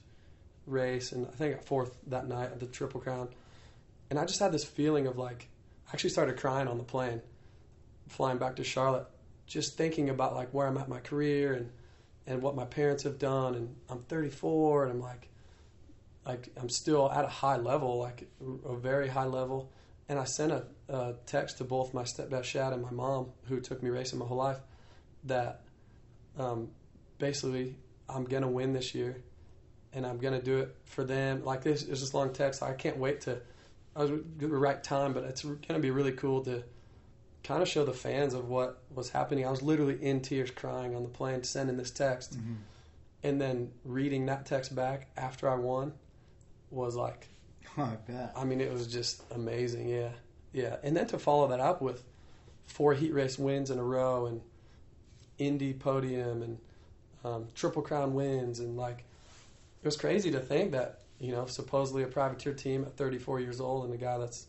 race, and I think I got fourth that night at the Triple Crown. And I just had this feeling of like, I actually started crying on the plane, flying back to Charlotte, just thinking about like where I'm at my career and and what my parents have done. And I'm 34 and I'm like like I'm still at a high level like a very high level. And I sent a, a text to both my stepdad Shad and my mom who took me racing my whole life that um, basically I'm gonna win this year and I'm gonna do it for them. Like this is this long text. I can't wait to I was the right time but it's gonna be really cool to kind of show the fans of what was happening. I was literally in tears crying on the plane sending this text. Mm-hmm. And then reading that text back after I won was like, [laughs] I bet. I mean, it was just amazing. Yeah. Yeah. And then to follow that up with four heat race wins in a row and Indy podium and um, Triple Crown wins. And like, it was crazy to think that, you know, supposedly a privateer team at 34 years old and a guy that's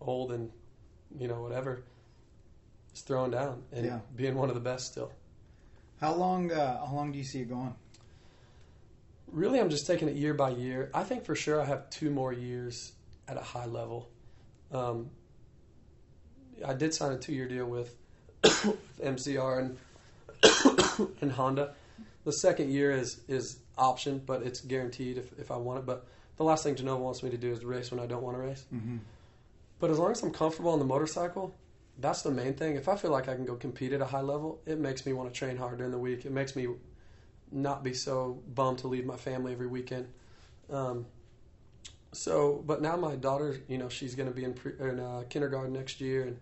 old and, you know, whatever is throwing down and Yeah. being one of the best still. How long? Uh, how long do you see it going? Really, I'm just taking it year by year. I think for sure I have two more years at a high level. Um, I did sign a two-year deal with, [coughs] with MCR and [coughs] and Honda. The second year is is option, but it's guaranteed if, if I want it. But the last thing Genova wants me to do is race when I don't want to race. Mm-hmm. But as long as I'm comfortable on the motorcycle, that's the main thing. If I feel like I can go compete at a high level, it makes me want to train hard during the week. It makes me not be so bummed to leave my family every weekend. Um, so, but now my daughter, you know, she's going to be in, pre, in uh, kindergarten next year, and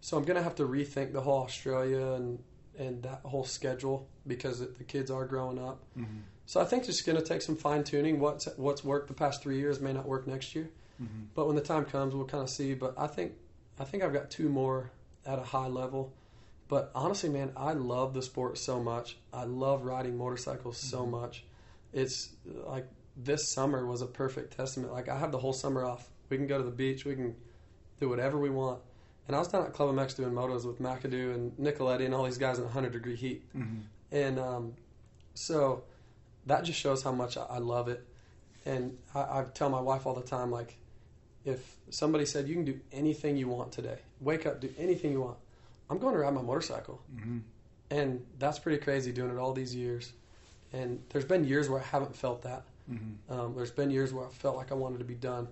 so I'm going to have to rethink the whole Australia and and that whole schedule because it, the kids are growing up. Mm-hmm. So I think it's going to take some fine tuning. What's what's worked the past three years may not work next year. Mm-hmm. But when the time comes, we'll kind of see. But I think I think I've got two more at a high level. But honestly, man, I love the sport so much. I love riding motorcycles so Mhm. much. It's like this summer was a perfect testament. Like I have the whole summer off. We can go to the beach. We can do whatever we want. And I was down at Club MX doing motos with McAdoo and Nicoletti and all these guys in 100 degree heat. Mm-hmm. And um, so that just shows how much I, I love it. And I, I tell my wife all the time, like, if somebody said you can do anything you want today, wake up, do anything you want, I'm going to ride my motorcycle. Mm-hmm. And that's pretty crazy doing it all these years. And there's been years where I haven't felt that. Mm-hmm. Um, there's been years where I felt like I wanted to be done.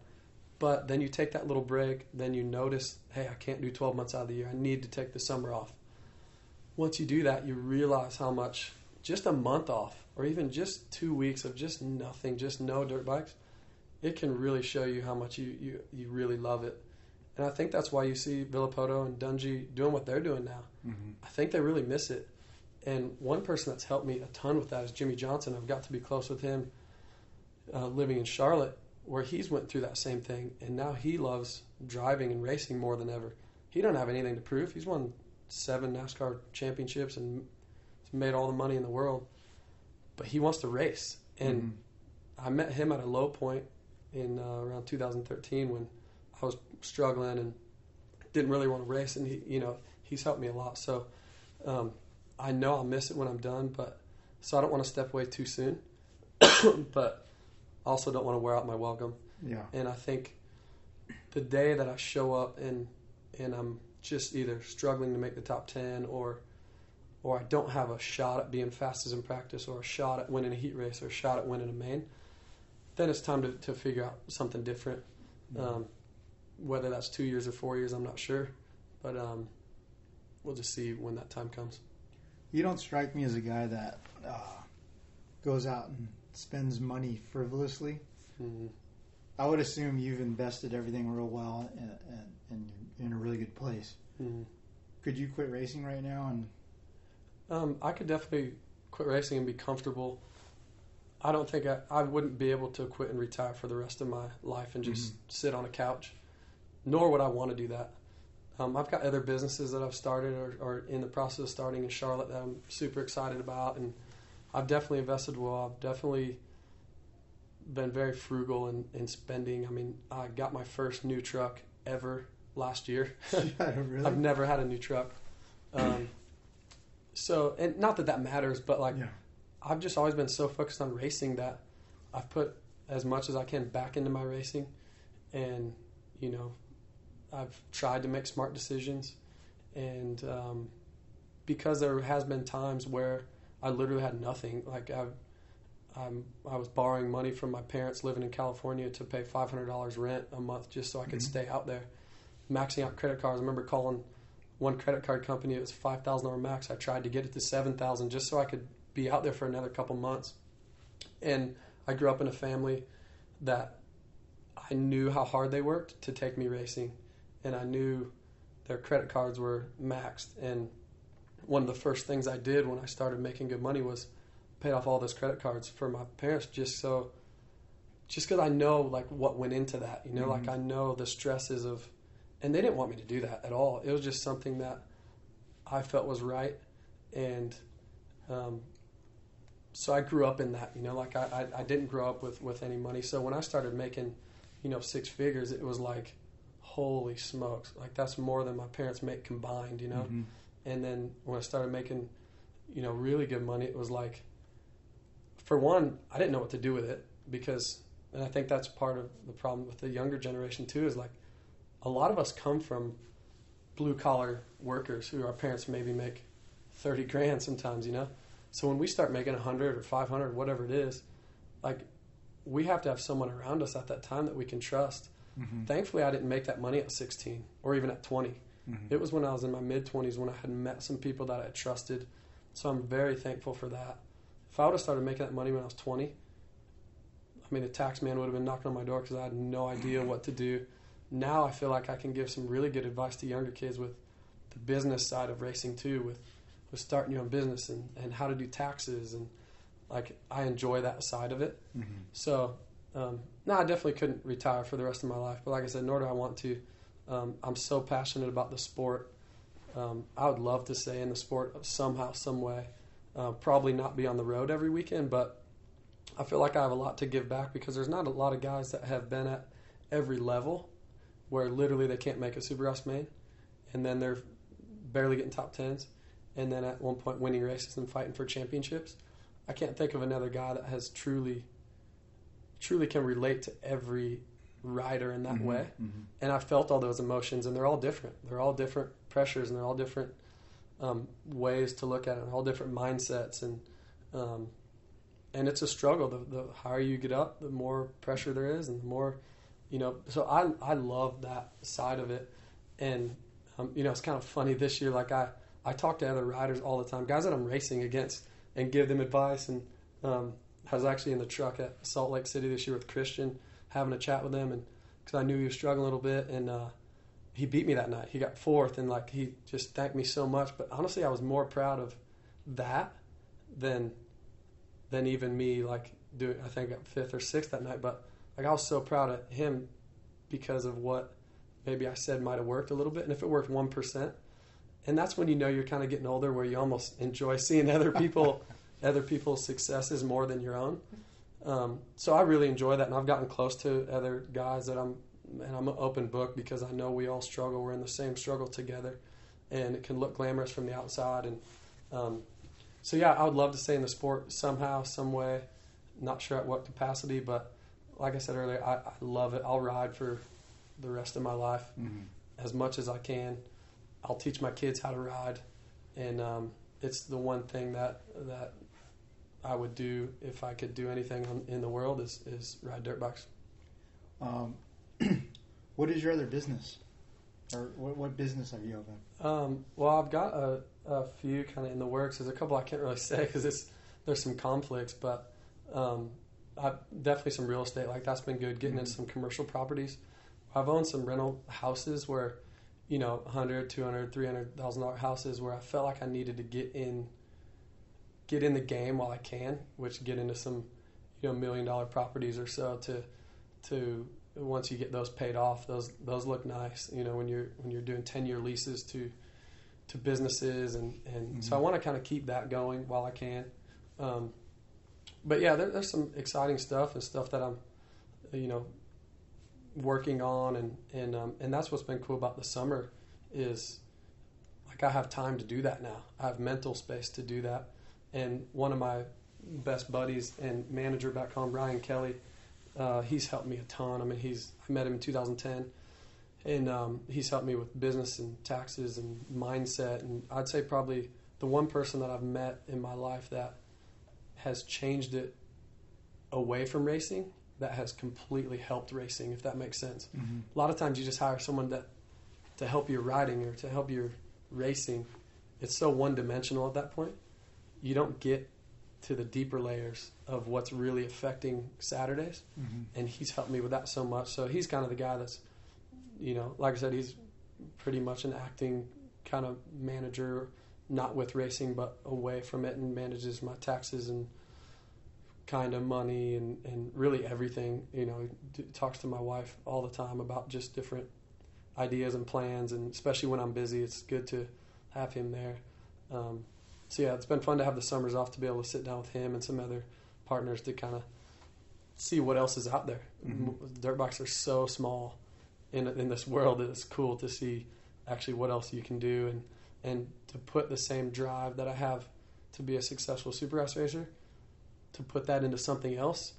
But then you take that little break, then you notice, hey, I can't do 12 months out of the year. I need to take the summer off. Once you do that, you realize how much just a month off or even just two weeks of just nothing, just no dirt bikes, it can really show you how much you, you, you really love it. And I think that's why you see Villopoto and Dungey doing what they're doing now. Mm-hmm. I think they really miss it. And one person that's helped me a ton with that is Jimmie Johnson. I've got to be close with him uh, living in Charlotte, where he's went through that same thing, and now he loves driving and racing more than ever. He don't have anything to prove. He's won seven NASCAR championships and made all the money in the world, but he wants to race. And Mhm. I met him at a low point in uh, around 2013 when I was struggling and didn't really want to race, and he, you know, he's helped me a lot. So um, I know I'll miss it when I'm done, but so I don't want to step away too soon, [coughs] but also don't want to wear out my welcome. yeah, And I think the day that I show up and and I'm just either struggling to make the top ten or or I don't have a shot at being fastest in practice or a shot at winning a heat race or a shot at winning a main, then it's time to, to figure out something different. Um, whether that's two years or four years, I'm not sure. But um, we'll just see when that time comes. You don't strike me as a guy that uh, goes out and spends money frivolously. Mhm. I would assume you've invested everything real well and, and, and you're in a really good place. Mhm. Could you quit racing right now? And Um, I could definitely quit racing and be comfortable. I don't think I, I wouldn't be able to quit and retire for the rest of my life and just sit on a couch. Nor would I want to do that. Um, I've got other businesses that I've started or, or in the process of starting in Charlotte that I'm super excited about, and I've definitely invested well. I've definitely been very frugal in, in spending. I mean, I got my first new truck ever last year. [laughs] [laughs] really? I've never had a new truck. Um, so, and not that that matters, but like yeah. I've just always been so focused on racing that I've put as much as I can back into my racing, and you know, I've tried to make smart decisions, and um, because there has been times where I literally had nothing, like I've. I'm, I was borrowing money from my parents living in California to pay $500 rent a month just so I could Mhm. stay out there. Maxing out credit cards. I remember calling one credit card company. It was five thousand dollar max. I tried to get it to seven thousand just so I could be out there for another couple months. And I grew up in a family that I knew how hard they worked to take me racing, and I knew their credit cards were maxed. And one of the first things I did when I started making good money was paid off all those credit cards for my parents, just so, just because I know like what went into that. You know, like Mhm. I know the stresses of and they didn't want me to do that at all. It was just something that I felt was right, and um, so I grew up in that. You know, like I, I, I didn't grow up with with any money. So when I started making, you know, six figures, it was like, holy smokes, like that's more than my parents make combined. You know, Mhm. and then when I started making, you know, really good money, it was like, for one, I didn't know what to do with it because, and I think that's part of the problem with the younger generation too. Is like, a lot of us come from blue collar workers who our parents maybe make thirty grand sometimes, you know. So when we start making hundred or five hundred, whatever it is, like, we have to have someone around us at that time that we can trust. Mhm. Thankfully, I didn't make that money at sixteen or even at twenty. Mhm. It was when I was in my mid 20s when I had met some people that I trusted. So I'm very thankful for that. If I would have started making that money when I was 20, I mean, the tax man would have been knocking on my door because I had no idea what to do. Now I feel like I can give some really good advice to younger kids with the business side of racing too, with, with starting your own business and, and how to do taxes. And like, I enjoy that side of it. Mhm. So, um, no, I definitely couldn't retire for the rest of my life. But like I said, nor do I want to. Um, I'm so passionate about the sport. Um, I would love to stay in the sport somehow, some way. Uh, probably not be on the road every weekend, but I feel like I have a lot to give back because there's not a lot of guys that have been at every level where literally they can't make a Super Supercross main, and then they're barely getting top tens, and then at one point winning races and fighting for championships. I can't think of another guy that has truly, truly can relate to every rider in that Mhm. way Mhm. and I felt all those emotions, and they're all different. They're all different pressures, and they're all different um, ways to look at it, and all different mindsets, and um, and it's a struggle. The, the higher you get up, the more pressure there is, and the more you know. So I I love that side of it, and um, you know it's kind of funny this year. Like I I talk to other riders all the time, guys that I'm racing against, and give them advice, and Um, I was actually in the truck at Salt Lake City this year with Christian, having a chat with him, and because I knew he was struggling a little bit, and uh, he beat me that night. He got fourth, and like he just thanked me so much. But honestly, I was more proud of that than than even me like doing. I think I got fifth or sixth that night, but like I was so proud of him because of what maybe I said might have worked a little bit, and if it worked one percent, and that's when you know you're kind of getting older, where you almost enjoy seeing other people, [laughs] other people's successes more than your own. Um, so I really enjoy that, and I've gotten close to other guys that I'm, and I'm an open book because I know we all struggle. We're in the same struggle together, and it can look glamorous from the outside. And um, so, yeah, I would love to stay in the sport somehow, some way. Not sure at what capacity, but like I said earlier, I, I love it. I'll ride for the rest of my life Mm-hmm. as much as I can. I'll teach my kids how to ride, and um, it's the one thing that that I would do if I could do anything in the world is is ride dirt bikes. Um, [clears throat] what is your other business, or what, what business have you opened? Um, well, I've got a, a few kind of in the works. There's a couple I can't really [laughs] say because it's there's some conflicts, but um, I've definitely some real estate. Like that's been good. Getting into some commercial properties. I've owned some rental houses where, you know, 100, 200, 300,000 dollar houses where I felt like I needed to get in, get in the game while I can, which get into some, you know, million dollar properties or so to, to once you get those paid off, those those look nice. You know, when you're when you're doing 10 year leases to, to businesses and and so I want to kind of keep that going while I can. Um, but yeah, there, there's some exciting stuff and stuff that I'm, you know, working on, and and um, and that's what's been cool about the summer is like I have time to do that now. I have mental space to do that, and one of my best buddies and manager back home, Ryan Kelly, uh, he's helped me a ton. I mean, he's I met him in 2010, and um, he's helped me with business and taxes and mindset. And I'd say probably the one person that I've met in my life that has changed it away from racing that has completely helped racing, if that makes sense. Mm-hmm. A lot of times you just hire someone that to help your riding or to help your racing. It's so one dimensional at that point. You don't get to the deeper layers of what's really affecting Saturdays. Mm-hmm. And he's helped me with that so much. So he's kind of the guy that's, you know, like I said, he's pretty much an acting kind of manager, not with racing, but away from it and manages my taxes and kind of money and, and really everything. You know, he d- talks to my wife all the time about just different ideas and plans, and especially when I'm busy, it's good to have him there. Um, so yeah, it's been fun to have the summers off to be able to sit down with him and some other partners to kind of see what else is out there. Mhm. Dirt bikes are so small in in this world. It's cool to see actually what else you can do and and to put the same drive that I have to be a successful supercross racer to put that into something else.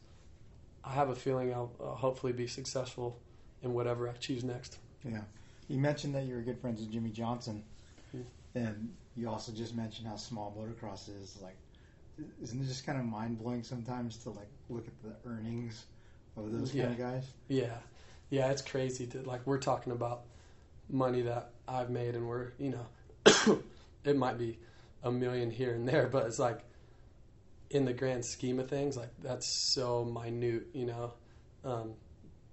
I have a feeling I'll uh, hopefully be successful in whatever I choose next. Yeah. You mentioned that you were good friends with Jimmie Johnson, Hmm. and you also just mentioned how small motocross is. Like, isn't it just kind of mind blowing sometimes to like look at the earnings of those kind of guys? Yeah, yeah, it's crazy to like we're talking about money that I've made, and we're you know, [coughs] it might be a million here and there, but it's like in the grand scheme of things, like that's so minute, you know, um,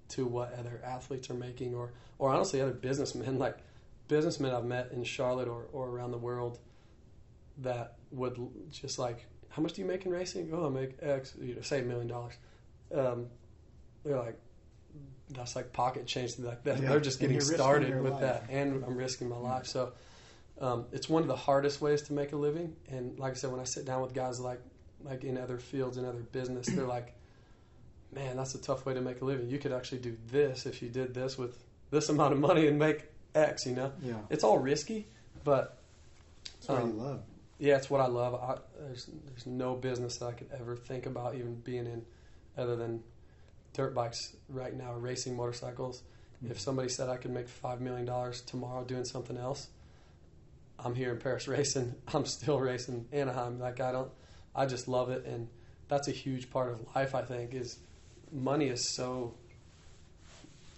to what other athletes are making, or or honestly other businessmen, [laughs] like businessmen I've met in Charlotte or or around the world that would just like, how much do you make in racing? Oh, I make X, you know, say a million dollars. Um, they're like, that's like pocket change. Like that. Yeah, They're just getting started with life. that, and I'm risking my life. So um, it's one of the hardest ways to make a living. And like I said, when I sit down with guys like like in other fields and other business, they're like, man, that's a tough way to make a living. You could actually do this if you did this with this amount of money and make X. You know, Yeah. it's all risky, but That's what Um, you love. yeah, it's what I love. I, there's there's no business that I could ever think about even being in, other than dirt bikes right now, racing motorcycles. If somebody said I could make five million dollars tomorrow doing something else, I'm here in Paris [laughs] racing. I'm still racing Anaheim. Like I don't, I just love it, and that's a huge part of life. I think is money is so.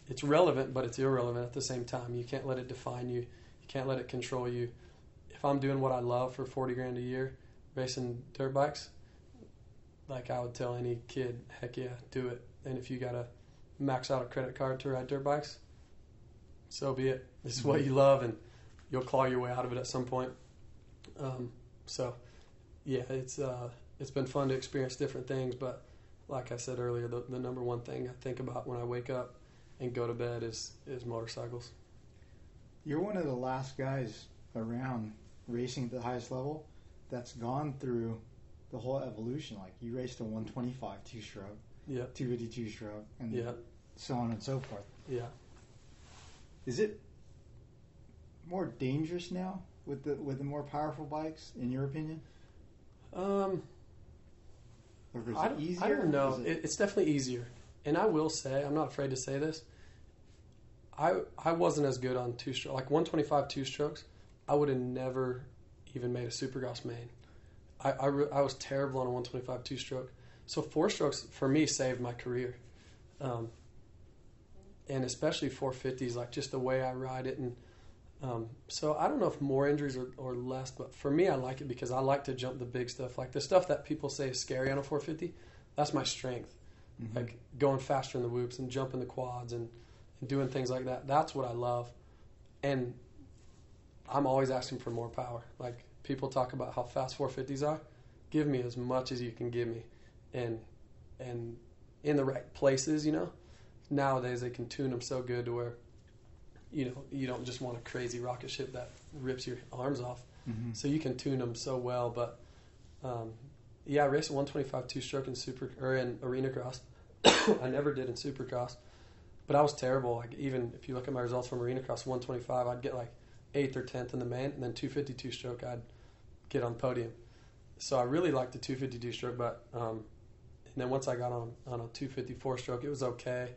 It's relevant, but it's irrelevant at the same time. You can't let it define you. You can't let it control you. If I'm doing what I love for forty grand a year, racing dirt bikes, like I would tell any kid, heck yeah, do it. And if you gotta max out a credit card to ride dirt bikes, so be it. This is what Mhm. you love, and you'll claw your way out of it at some point. Um, so, yeah, it's uh, it's been fun to experience different things. But like I said earlier, the, the number one thing I think about when I wake up and go to bed is is motorcycles. You're one of the last guys around racing at the highest level that's gone through the whole evolution. Like you raced a 125 two stroke, Yeah, 252 stroke, and yeah, so on and so forth. yeah. Is it more dangerous now with the with the more powerful bikes, in your opinion, Um, or is I it easier? I don't know. It- It, it's definitely easier, and I will say I'm not afraid to say this. I I wasn't as good on two stroke like 125 two strokes. I would have never even made a Supercross main. I I, re- I was terrible on a 125 two stroke. So four strokes for me saved my career, um, and especially 450s like just the way I ride it and. Um, so I don't know if more injuries or, or less, but for me, I like it because I like to jump the big stuff, like the stuff that people say is scary on a 450. That's my strength, Mhm. like going faster in the whoops and jumping the quads and, and doing things like that. That's what I love, and I'm always asking for more power. Like people talk about how fast 450s are, give me as much as you can give me, and and in the right places. You know, nowadays they can tune them so good to where you know you don't just want a crazy rocket ship that rips your arms off. Mhm. So you can tune them so well, but um, yeah, I raced 125 two stroke in super or in arena cross. [coughs] I never did in supercross, but I was terrible. Like even if you look at my results from arena cross 125, I'd get like eighth or tenth in the main, and then 252 stroke, I'd get on podium. So I really liked the 252 stroke, but um, and then once I got on on a 254 stroke, it was okay.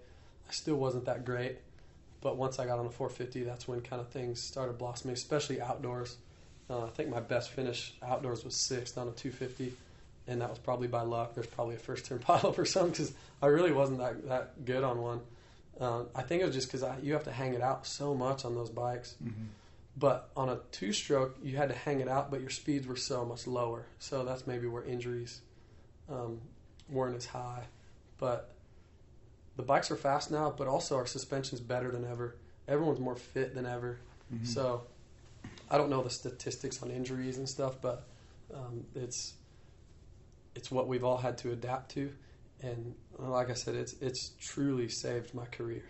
I still wasn't that great, but once I got on the 450, that's when kind of things started blossoming, especially outdoors. Uh, I think my best finish outdoors was sixth on a 250, and that was probably by luck. There's probably a first turn [laughs] pileup or something because I really wasn't that, that good on one. Uh, I think it was just because you have to hang it out so much on those bikes. Mhm. But on a two stroke, you had to hang it out, but your speeds were so much lower. So that's maybe where injuries um, weren't as high. But the bikes are fast now, but also our suspension's better than ever. Everyone's more fit than ever. Mhm. So I don't know the statistics on injuries and stuff, but um, it's it's what we've all had to adapt to. And uh, like I said, it's it's truly saved my career.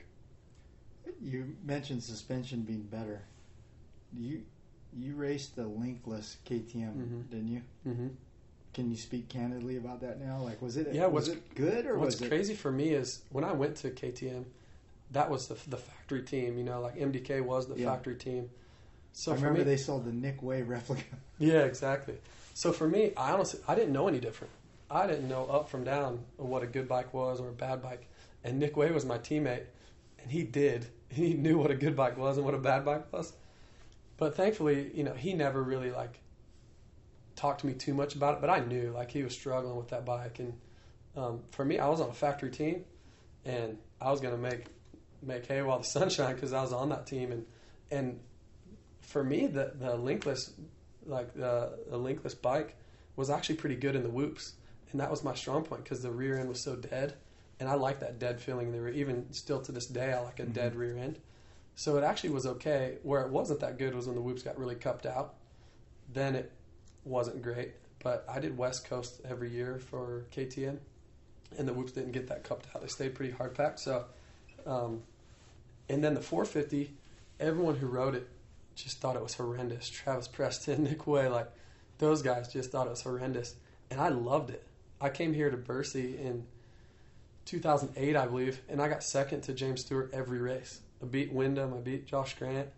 You mentioned suspension being better. You you raced the linkless KTM, Mhm. didn't you? Mm-hmm. Can you speak candidly about that now? Like, was it Yeah, was it good or What's was it? crazy for me is when I went to KTM, that was the the factory team. You know, like MDK was the Yeah. factory team. So I for remember me, they sold the Nick Wey replica. [laughs] yeah, exactly. So for me, I honestly I didn't know any different. I didn't know up from down what a good bike was or a bad bike. And Nick Wey was my teammate, and he did. [laughs] He knew what a good bike was and what a bad bike was. But thankfully, you know, he never really like talked to me too much about it. But I knew like he was struggling with that bike, and um, for me, I was on a factory team, and I was gonna make make hay while the [laughs] sun shined because I was on that team, and and for me, the the linkless like the, the linkless bike was actually pretty good in the whoops, and that was my strong point because the rear end was so dead, and I like that dead feeling in the rear. Even still to this day, I like a Mhm. dead rear end. So it actually was okay. Where it wasn't that good was when the whoops got really cupped out. Then it wasn't great. But I did West Coast every year for KTM, and the whoops didn't get that cupped out. They stayed pretty hard packed. So, um, and then the 450, everyone who rode it just thought it was horrendous. Travis Preston, [laughs] Nick Wey, like those guys just thought it was horrendous, and I loved it. I came here to Bercy in 2008, I believe, and I got second to James Stewart every race. I beat Windham, I beat Josh Grant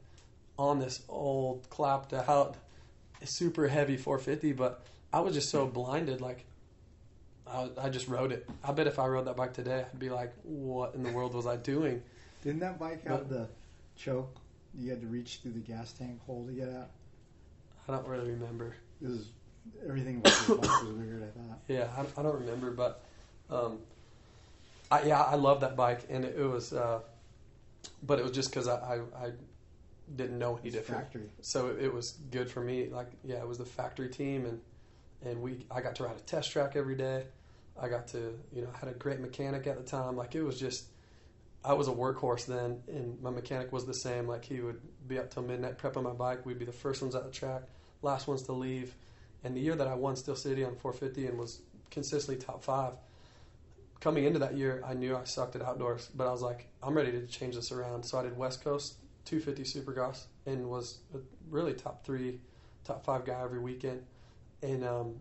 on this old clapped out, super heavy 450, but I was just so blinded, like. I, I just rode it. I bet if I rode that bike today, I'd be like, "What in the world was I doing?" Didn't that bike have But- the choke? You had to reach through the gas tank hole to get out. I don't really remember. It was everything about the bike was weird. I thought. Yeah, I, I don't remember, but um, I, yeah, I love that bike, and it, it was, uh, but it was just because I, I, I didn't know any different, factory. so it, it was good for me. Like, yeah, it was the factory team, and and we, I got to ride a test track every day. I got to, you know, had a great mechanic at the time. Like it was just, I was a workhorse then, and my mechanic was the same. Like he would be up till midnight prepping my bike. We'd be the first ones at the track, last ones to leave. And the year that I won Steel City on 450 and was consistently top five, coming into that year, I knew I sucked at outdoors, but I was like, I'm ready to change this around. So I did West Coast 250 Supercross and was a really top three, top five guy every weekend. And um,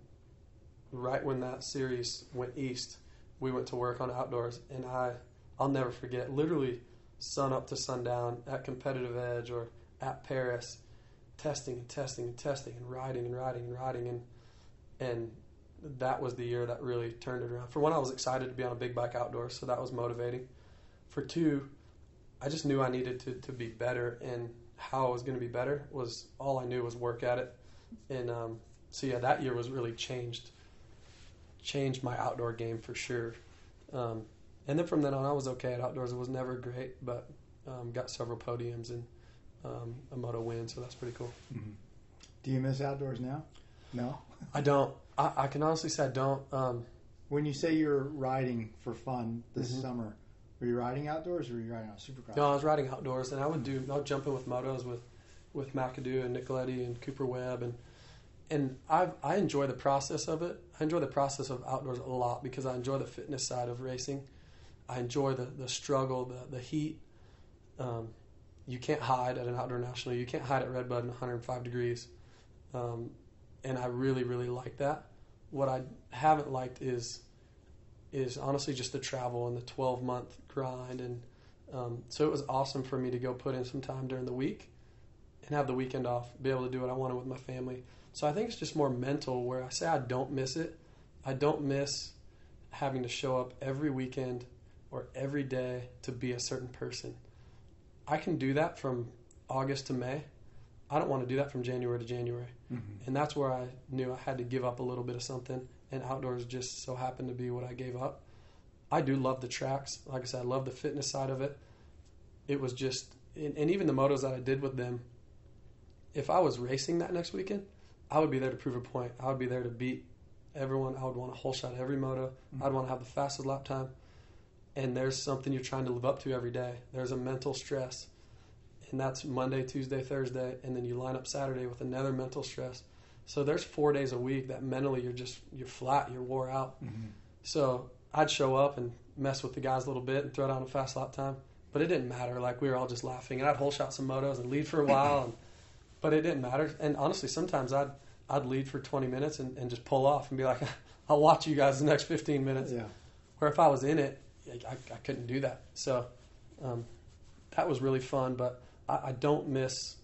right when that series went east, we went to work on outdoors, and I, I'll never forget. Literally, sun up to sundown at Competitive Edge or at Paris, testing and testing and testing and riding and riding and riding and and that was the year that really turned it around. For one, I was excited to be on a big bike outdoors, so that was motivating. For two, I just knew I needed to, to be better, and how I was going to be better was all I knew was work at it. And um, so yeah, that year was really changed, changed my outdoor game for sure. Um, and then from then on, I was okay at outdoors. It was never great, but um, got several podiums and um, a moto win, so that's pretty cool. Mm-hmm. Do you miss outdoors now? No, [laughs] I don't. I, I can honestly say I don't. Um, when you say you're riding for fun this Mhm. summer, were you riding outdoors or were you riding on supercross? No, I was riding outdoors, and I would do. I would jump in with motos with with McAdoo and Nicoletti and Cooper Webb, and and I I enjoy the process of it. I enjoy the process of outdoors a lot because I enjoy the fitness side of racing. I enjoy the the struggle, the the heat. Um, you can't hide at an outdoor national. You can't hide at Redbud in 105 degrees, um, and I really really like that. What I haven't liked is is honestly just the travel and the 12 month grind and um, so it was awesome for me to go put in some time during the week and have the weekend off, be able to do what I wanted with my family. So I think it's just more mental where I say I don't miss it. I don't miss having to show up every weekend or every day to be a certain person. I can do that from August to May. I don't want to do that from January to January. Mhm. And that's where I knew I had to give up a little bit of something, and outdoors just so happened to be what I gave up. I do love the tracks. Like I said, I love the fitness side of it. It was just, and, and even the motos that I did with them, if I was racing that next weekend, I would be there to prove a point. I would be there to beat everyone. I would want a whole shot every moto. Mhm. I'd want to have the fastest lap time. And there's something you're trying to live up to every day. There's a mental stress. And that's Monday, Tuesday, Thursday. And then you line up Saturday with another mental stress. So there's four days a week that mentally you're just, you're flat, you're wore out. Mhm. So I'd show up and mess with the guys a little bit and throw down a fast lap time. But it didn't matter. Like we were all just laughing. And I'd whole shot some motos and lead for a [laughs] while. And, but it didn't matter. And honestly, sometimes I'd, I'd lead for 20 minutes and, and just pull off and be like, [laughs] I'll watch you guys the next 15 minutes. Yeah. Where if I was in it, I, I couldn't do that. So um, that was really fun, but I, I don't miss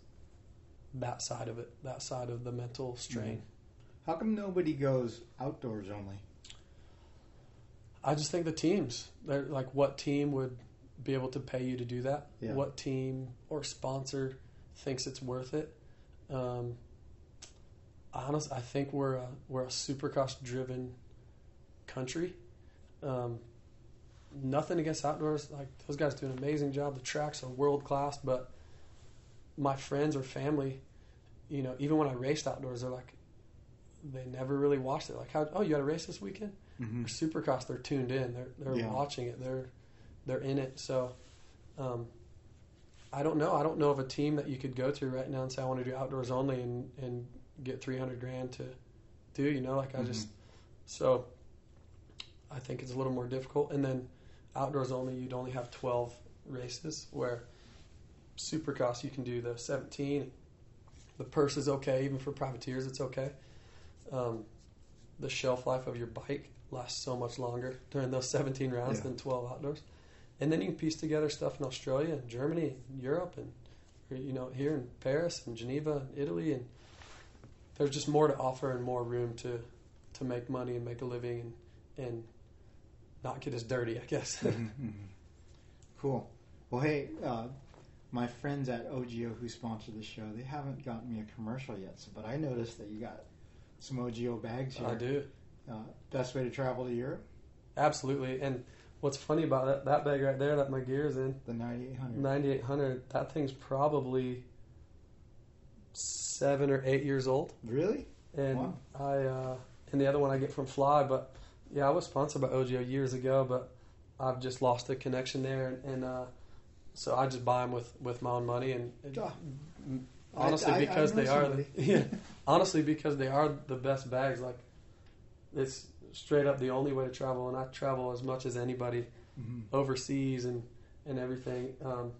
that side of it, that side of the mental strain. How come nobody goes outdoors only? I just think the teams, they're like, what team would be able to pay you to do that? Yeah. What team or sponsor thinks it's worth it? Um, honest, I think we're a, we're a supercross driven country. Um, nothing against outdoors. Like those guys do an amazing job. The tracks are world class, but my friends or family, you know, even when I raced outdoors, they're like, they never really watched it. Like, how? Oh, you had a race this weekend? Mm-hmm. or Supercross, they're tuned in. They're they're Yeah. watching it. They're they're in it. So um, I don't know. I don't know of a team that you could go to right now and say I want to do outdoors only and and get three hundred grand to do. You know, like I just so I think it's a little more difficult. And then outdoors only, you'd only have twelve races. Where Supercross, you can do the seventeen. The purse is okay, even for privateers, it's okay. Um, the shelf life of your bike lasts so much longer during those 17 rounds Yeah. than 12 outdoors. And then you can piece together stuff in Australia and Germany and Europe and you know here in Paris and Geneva and Italy and there's just more to offer and more room to to make money and make a living and and not get as dirty, I guess. Mhm, mhm. Cool. Well, hey, uh, my friends at OGIO who sponsor the show, they haven't gotten me a commercial yet. So, but I noticed that you got some OGIO bags here. I do. Uh, best way to travel to Europe? Absolutely. And what's funny about that, that bag right there that my gear is in, The 9800. 9800, that thing's probably seven or eight years old. Really? And Wow. I, uh, and the other one I get from Fly, but Yeah, I was sponsored by OGIO years ago, but I've just lost the connection there, and, and uh, so I just buy them with, with my own money, and, and Ah. honestly, I- I- I because know they are, somebody. [laughs] yeah, honestly because they are the best bags. Like it's straight up the only way to travel, and I travel as much as anybody Mhm. overseas and and everything. Um,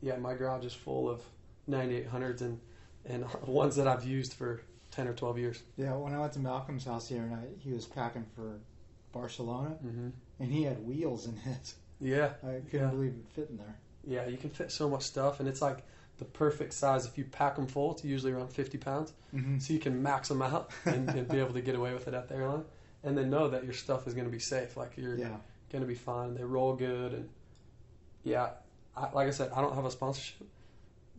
yeah, my garage is full of 9800s and and [laughs] ones that I've used for 10 or 12 years. Yeah, when I went to Malcolm's house the other night, he was packing for Barcelona, Mm-hmm. and he had wheels in his. Yeah, I couldn't Yeah. believe it fit in there. Yeah, you can fit so much stuff, and it's like the perfect size. If you pack them full, it's usually around 50 pounds, Mm-hmm. so you can max them out [laughs] and, and be able to get away with it at the airline, and then know that your stuff is going to be safe. Like you're Yeah, going to be fine. They roll good, and yeah, I, like I said, I don't have a sponsorship,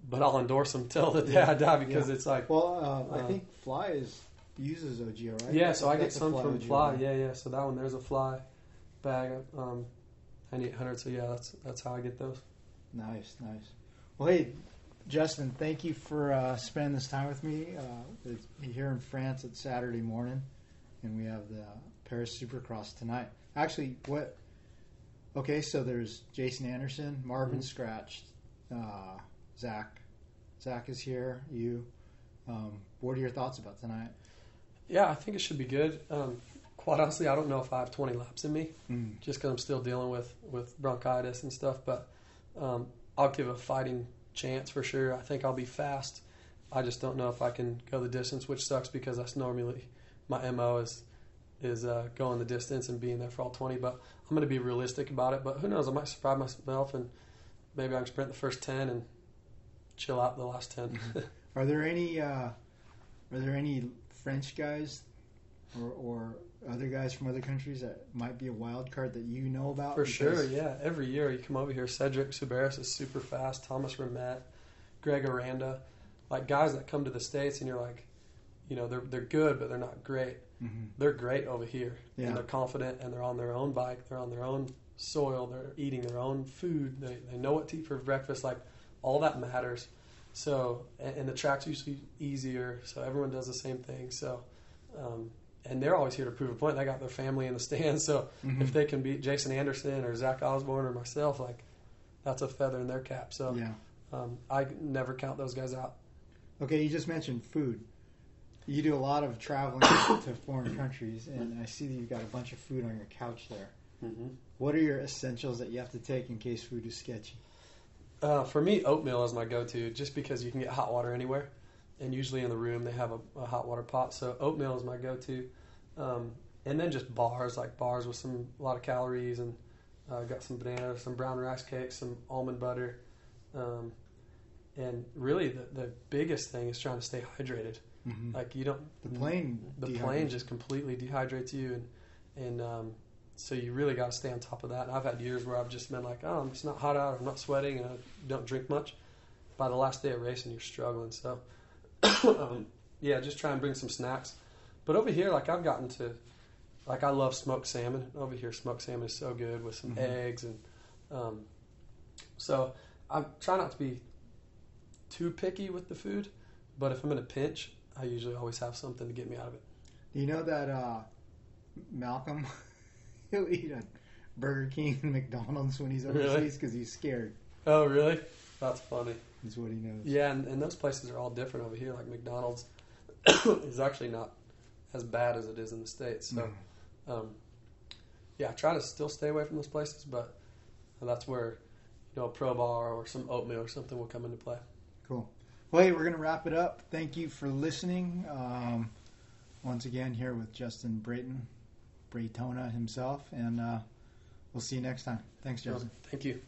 but I'll endorse them till the day I die because it's like. well, uh, I Uh, think Fly is uses OGIO, right? Yeah, so I get some from OGIO, Fly. Yeah, yeah. So that one, there's a Fly bag, um, 9800. So yeah, that's that's how I get those. Nice, nice. Well, hey, Justin, thank you for uh, spending this time with me. Uh, it's here in France. It's Saturday morning, and we have the Paris Supercross tonight. Actually, what? Okay, so there's Jason Anderson, Marvin Mhm. Scratched, uh, Zach. Zach is here. You. Um, what are your thoughts about tonight? Yeah, I think it should be good. Um, quite honestly, I don't know if I have 20 laps in me, Mm. just because I'm still dealing with with bronchitis and stuff. But um, I'll give a fighting chance for sure. I think I'll be fast. I just don't know if I can go the distance, which sucks because that's normally my mo is is uh, going the distance and being there for all 20. But I'm going to be realistic about it. But who knows? I might surprise myself and maybe I can sprint the first 10 and chill out the last 10. [laughs] Are there any? Uh, are there any French guys, or, or other guys from other countries that might be a wild card that you know about? For sure, yeah. Every year you come over here, Cedric Soubeyras is super fast. Thomas Ramette, Greg Aranda, like guys that come to the states, and you're like, you know, they're they're good, but they're not great. Mhm. They're great over here, Yeah. and they're confident, and they're on their own bike, they're on their own soil, they're eating their own food, they they know what to eat for breakfast. Like all that matters. So, and, and the track's usually easier, so everyone does the same thing. So. Um, and they're always here to prove a point. They got their family in the [laughs] stands, so Mhm. if they can beat Jason Anderson or Zach Osborne or myself, like that's a feather in their cap. So yeah. um, I never count those guys out. Okay, you just mentioned food. You do a lot of traveling [coughs] to foreign countries, and I see that you've got a bunch of food on your couch there. Mm-hmm. What are your essentials that you have to take in case food is sketchy? Uh, for me, oatmeal is my go-to, just because you can get hot water anywhere, and usually in the room they have a, a hot water pot. So oatmeal is my go-to, um, and then just bars like bars with some a lot of calories, and uh, got some bananas, some brown rice cakes, some almond butter, um, and really the the biggest thing is trying to stay hydrated. Mm-hmm. Like you don't The plane the dehydrates plane just completely dehydrates you and and um, so you really got to stay on top of that. And I've had years where I've just been like, oh, it's not hot out, I'm not sweating, and I don't drink much. By the last day of racing, you're struggling. So [coughs] um, yeah, just try and bring some snacks. But over here, like I've gotten to, like I love smoked salmon. Over here, smoked salmon is so good with some Mhm. eggs and um, so I try not to be too picky with the food. But if I'm in a pinch, I usually always have something to get me out of it. Do you know that uh, Malcolm, [laughs] he'll eat a Burger King and McDonald's when he's overseas because he's scared. Oh, really? That's funny. Is what he knows. Yeah, and, and those places are all different over here. Like McDonald's [coughs] is actually not as bad as it is in the states. So, Mhm. um, yeah, I try to still stay away from those places, but that's where you know a pro bar or some oatmeal or something will come into play. Cool. Well, hey, we're going to wrap it up. Thank you for listening. Um, once again, here with Justin Brayton, Braytona himself, and uh, we'll see you next time. Thanks, Justin. Thank you.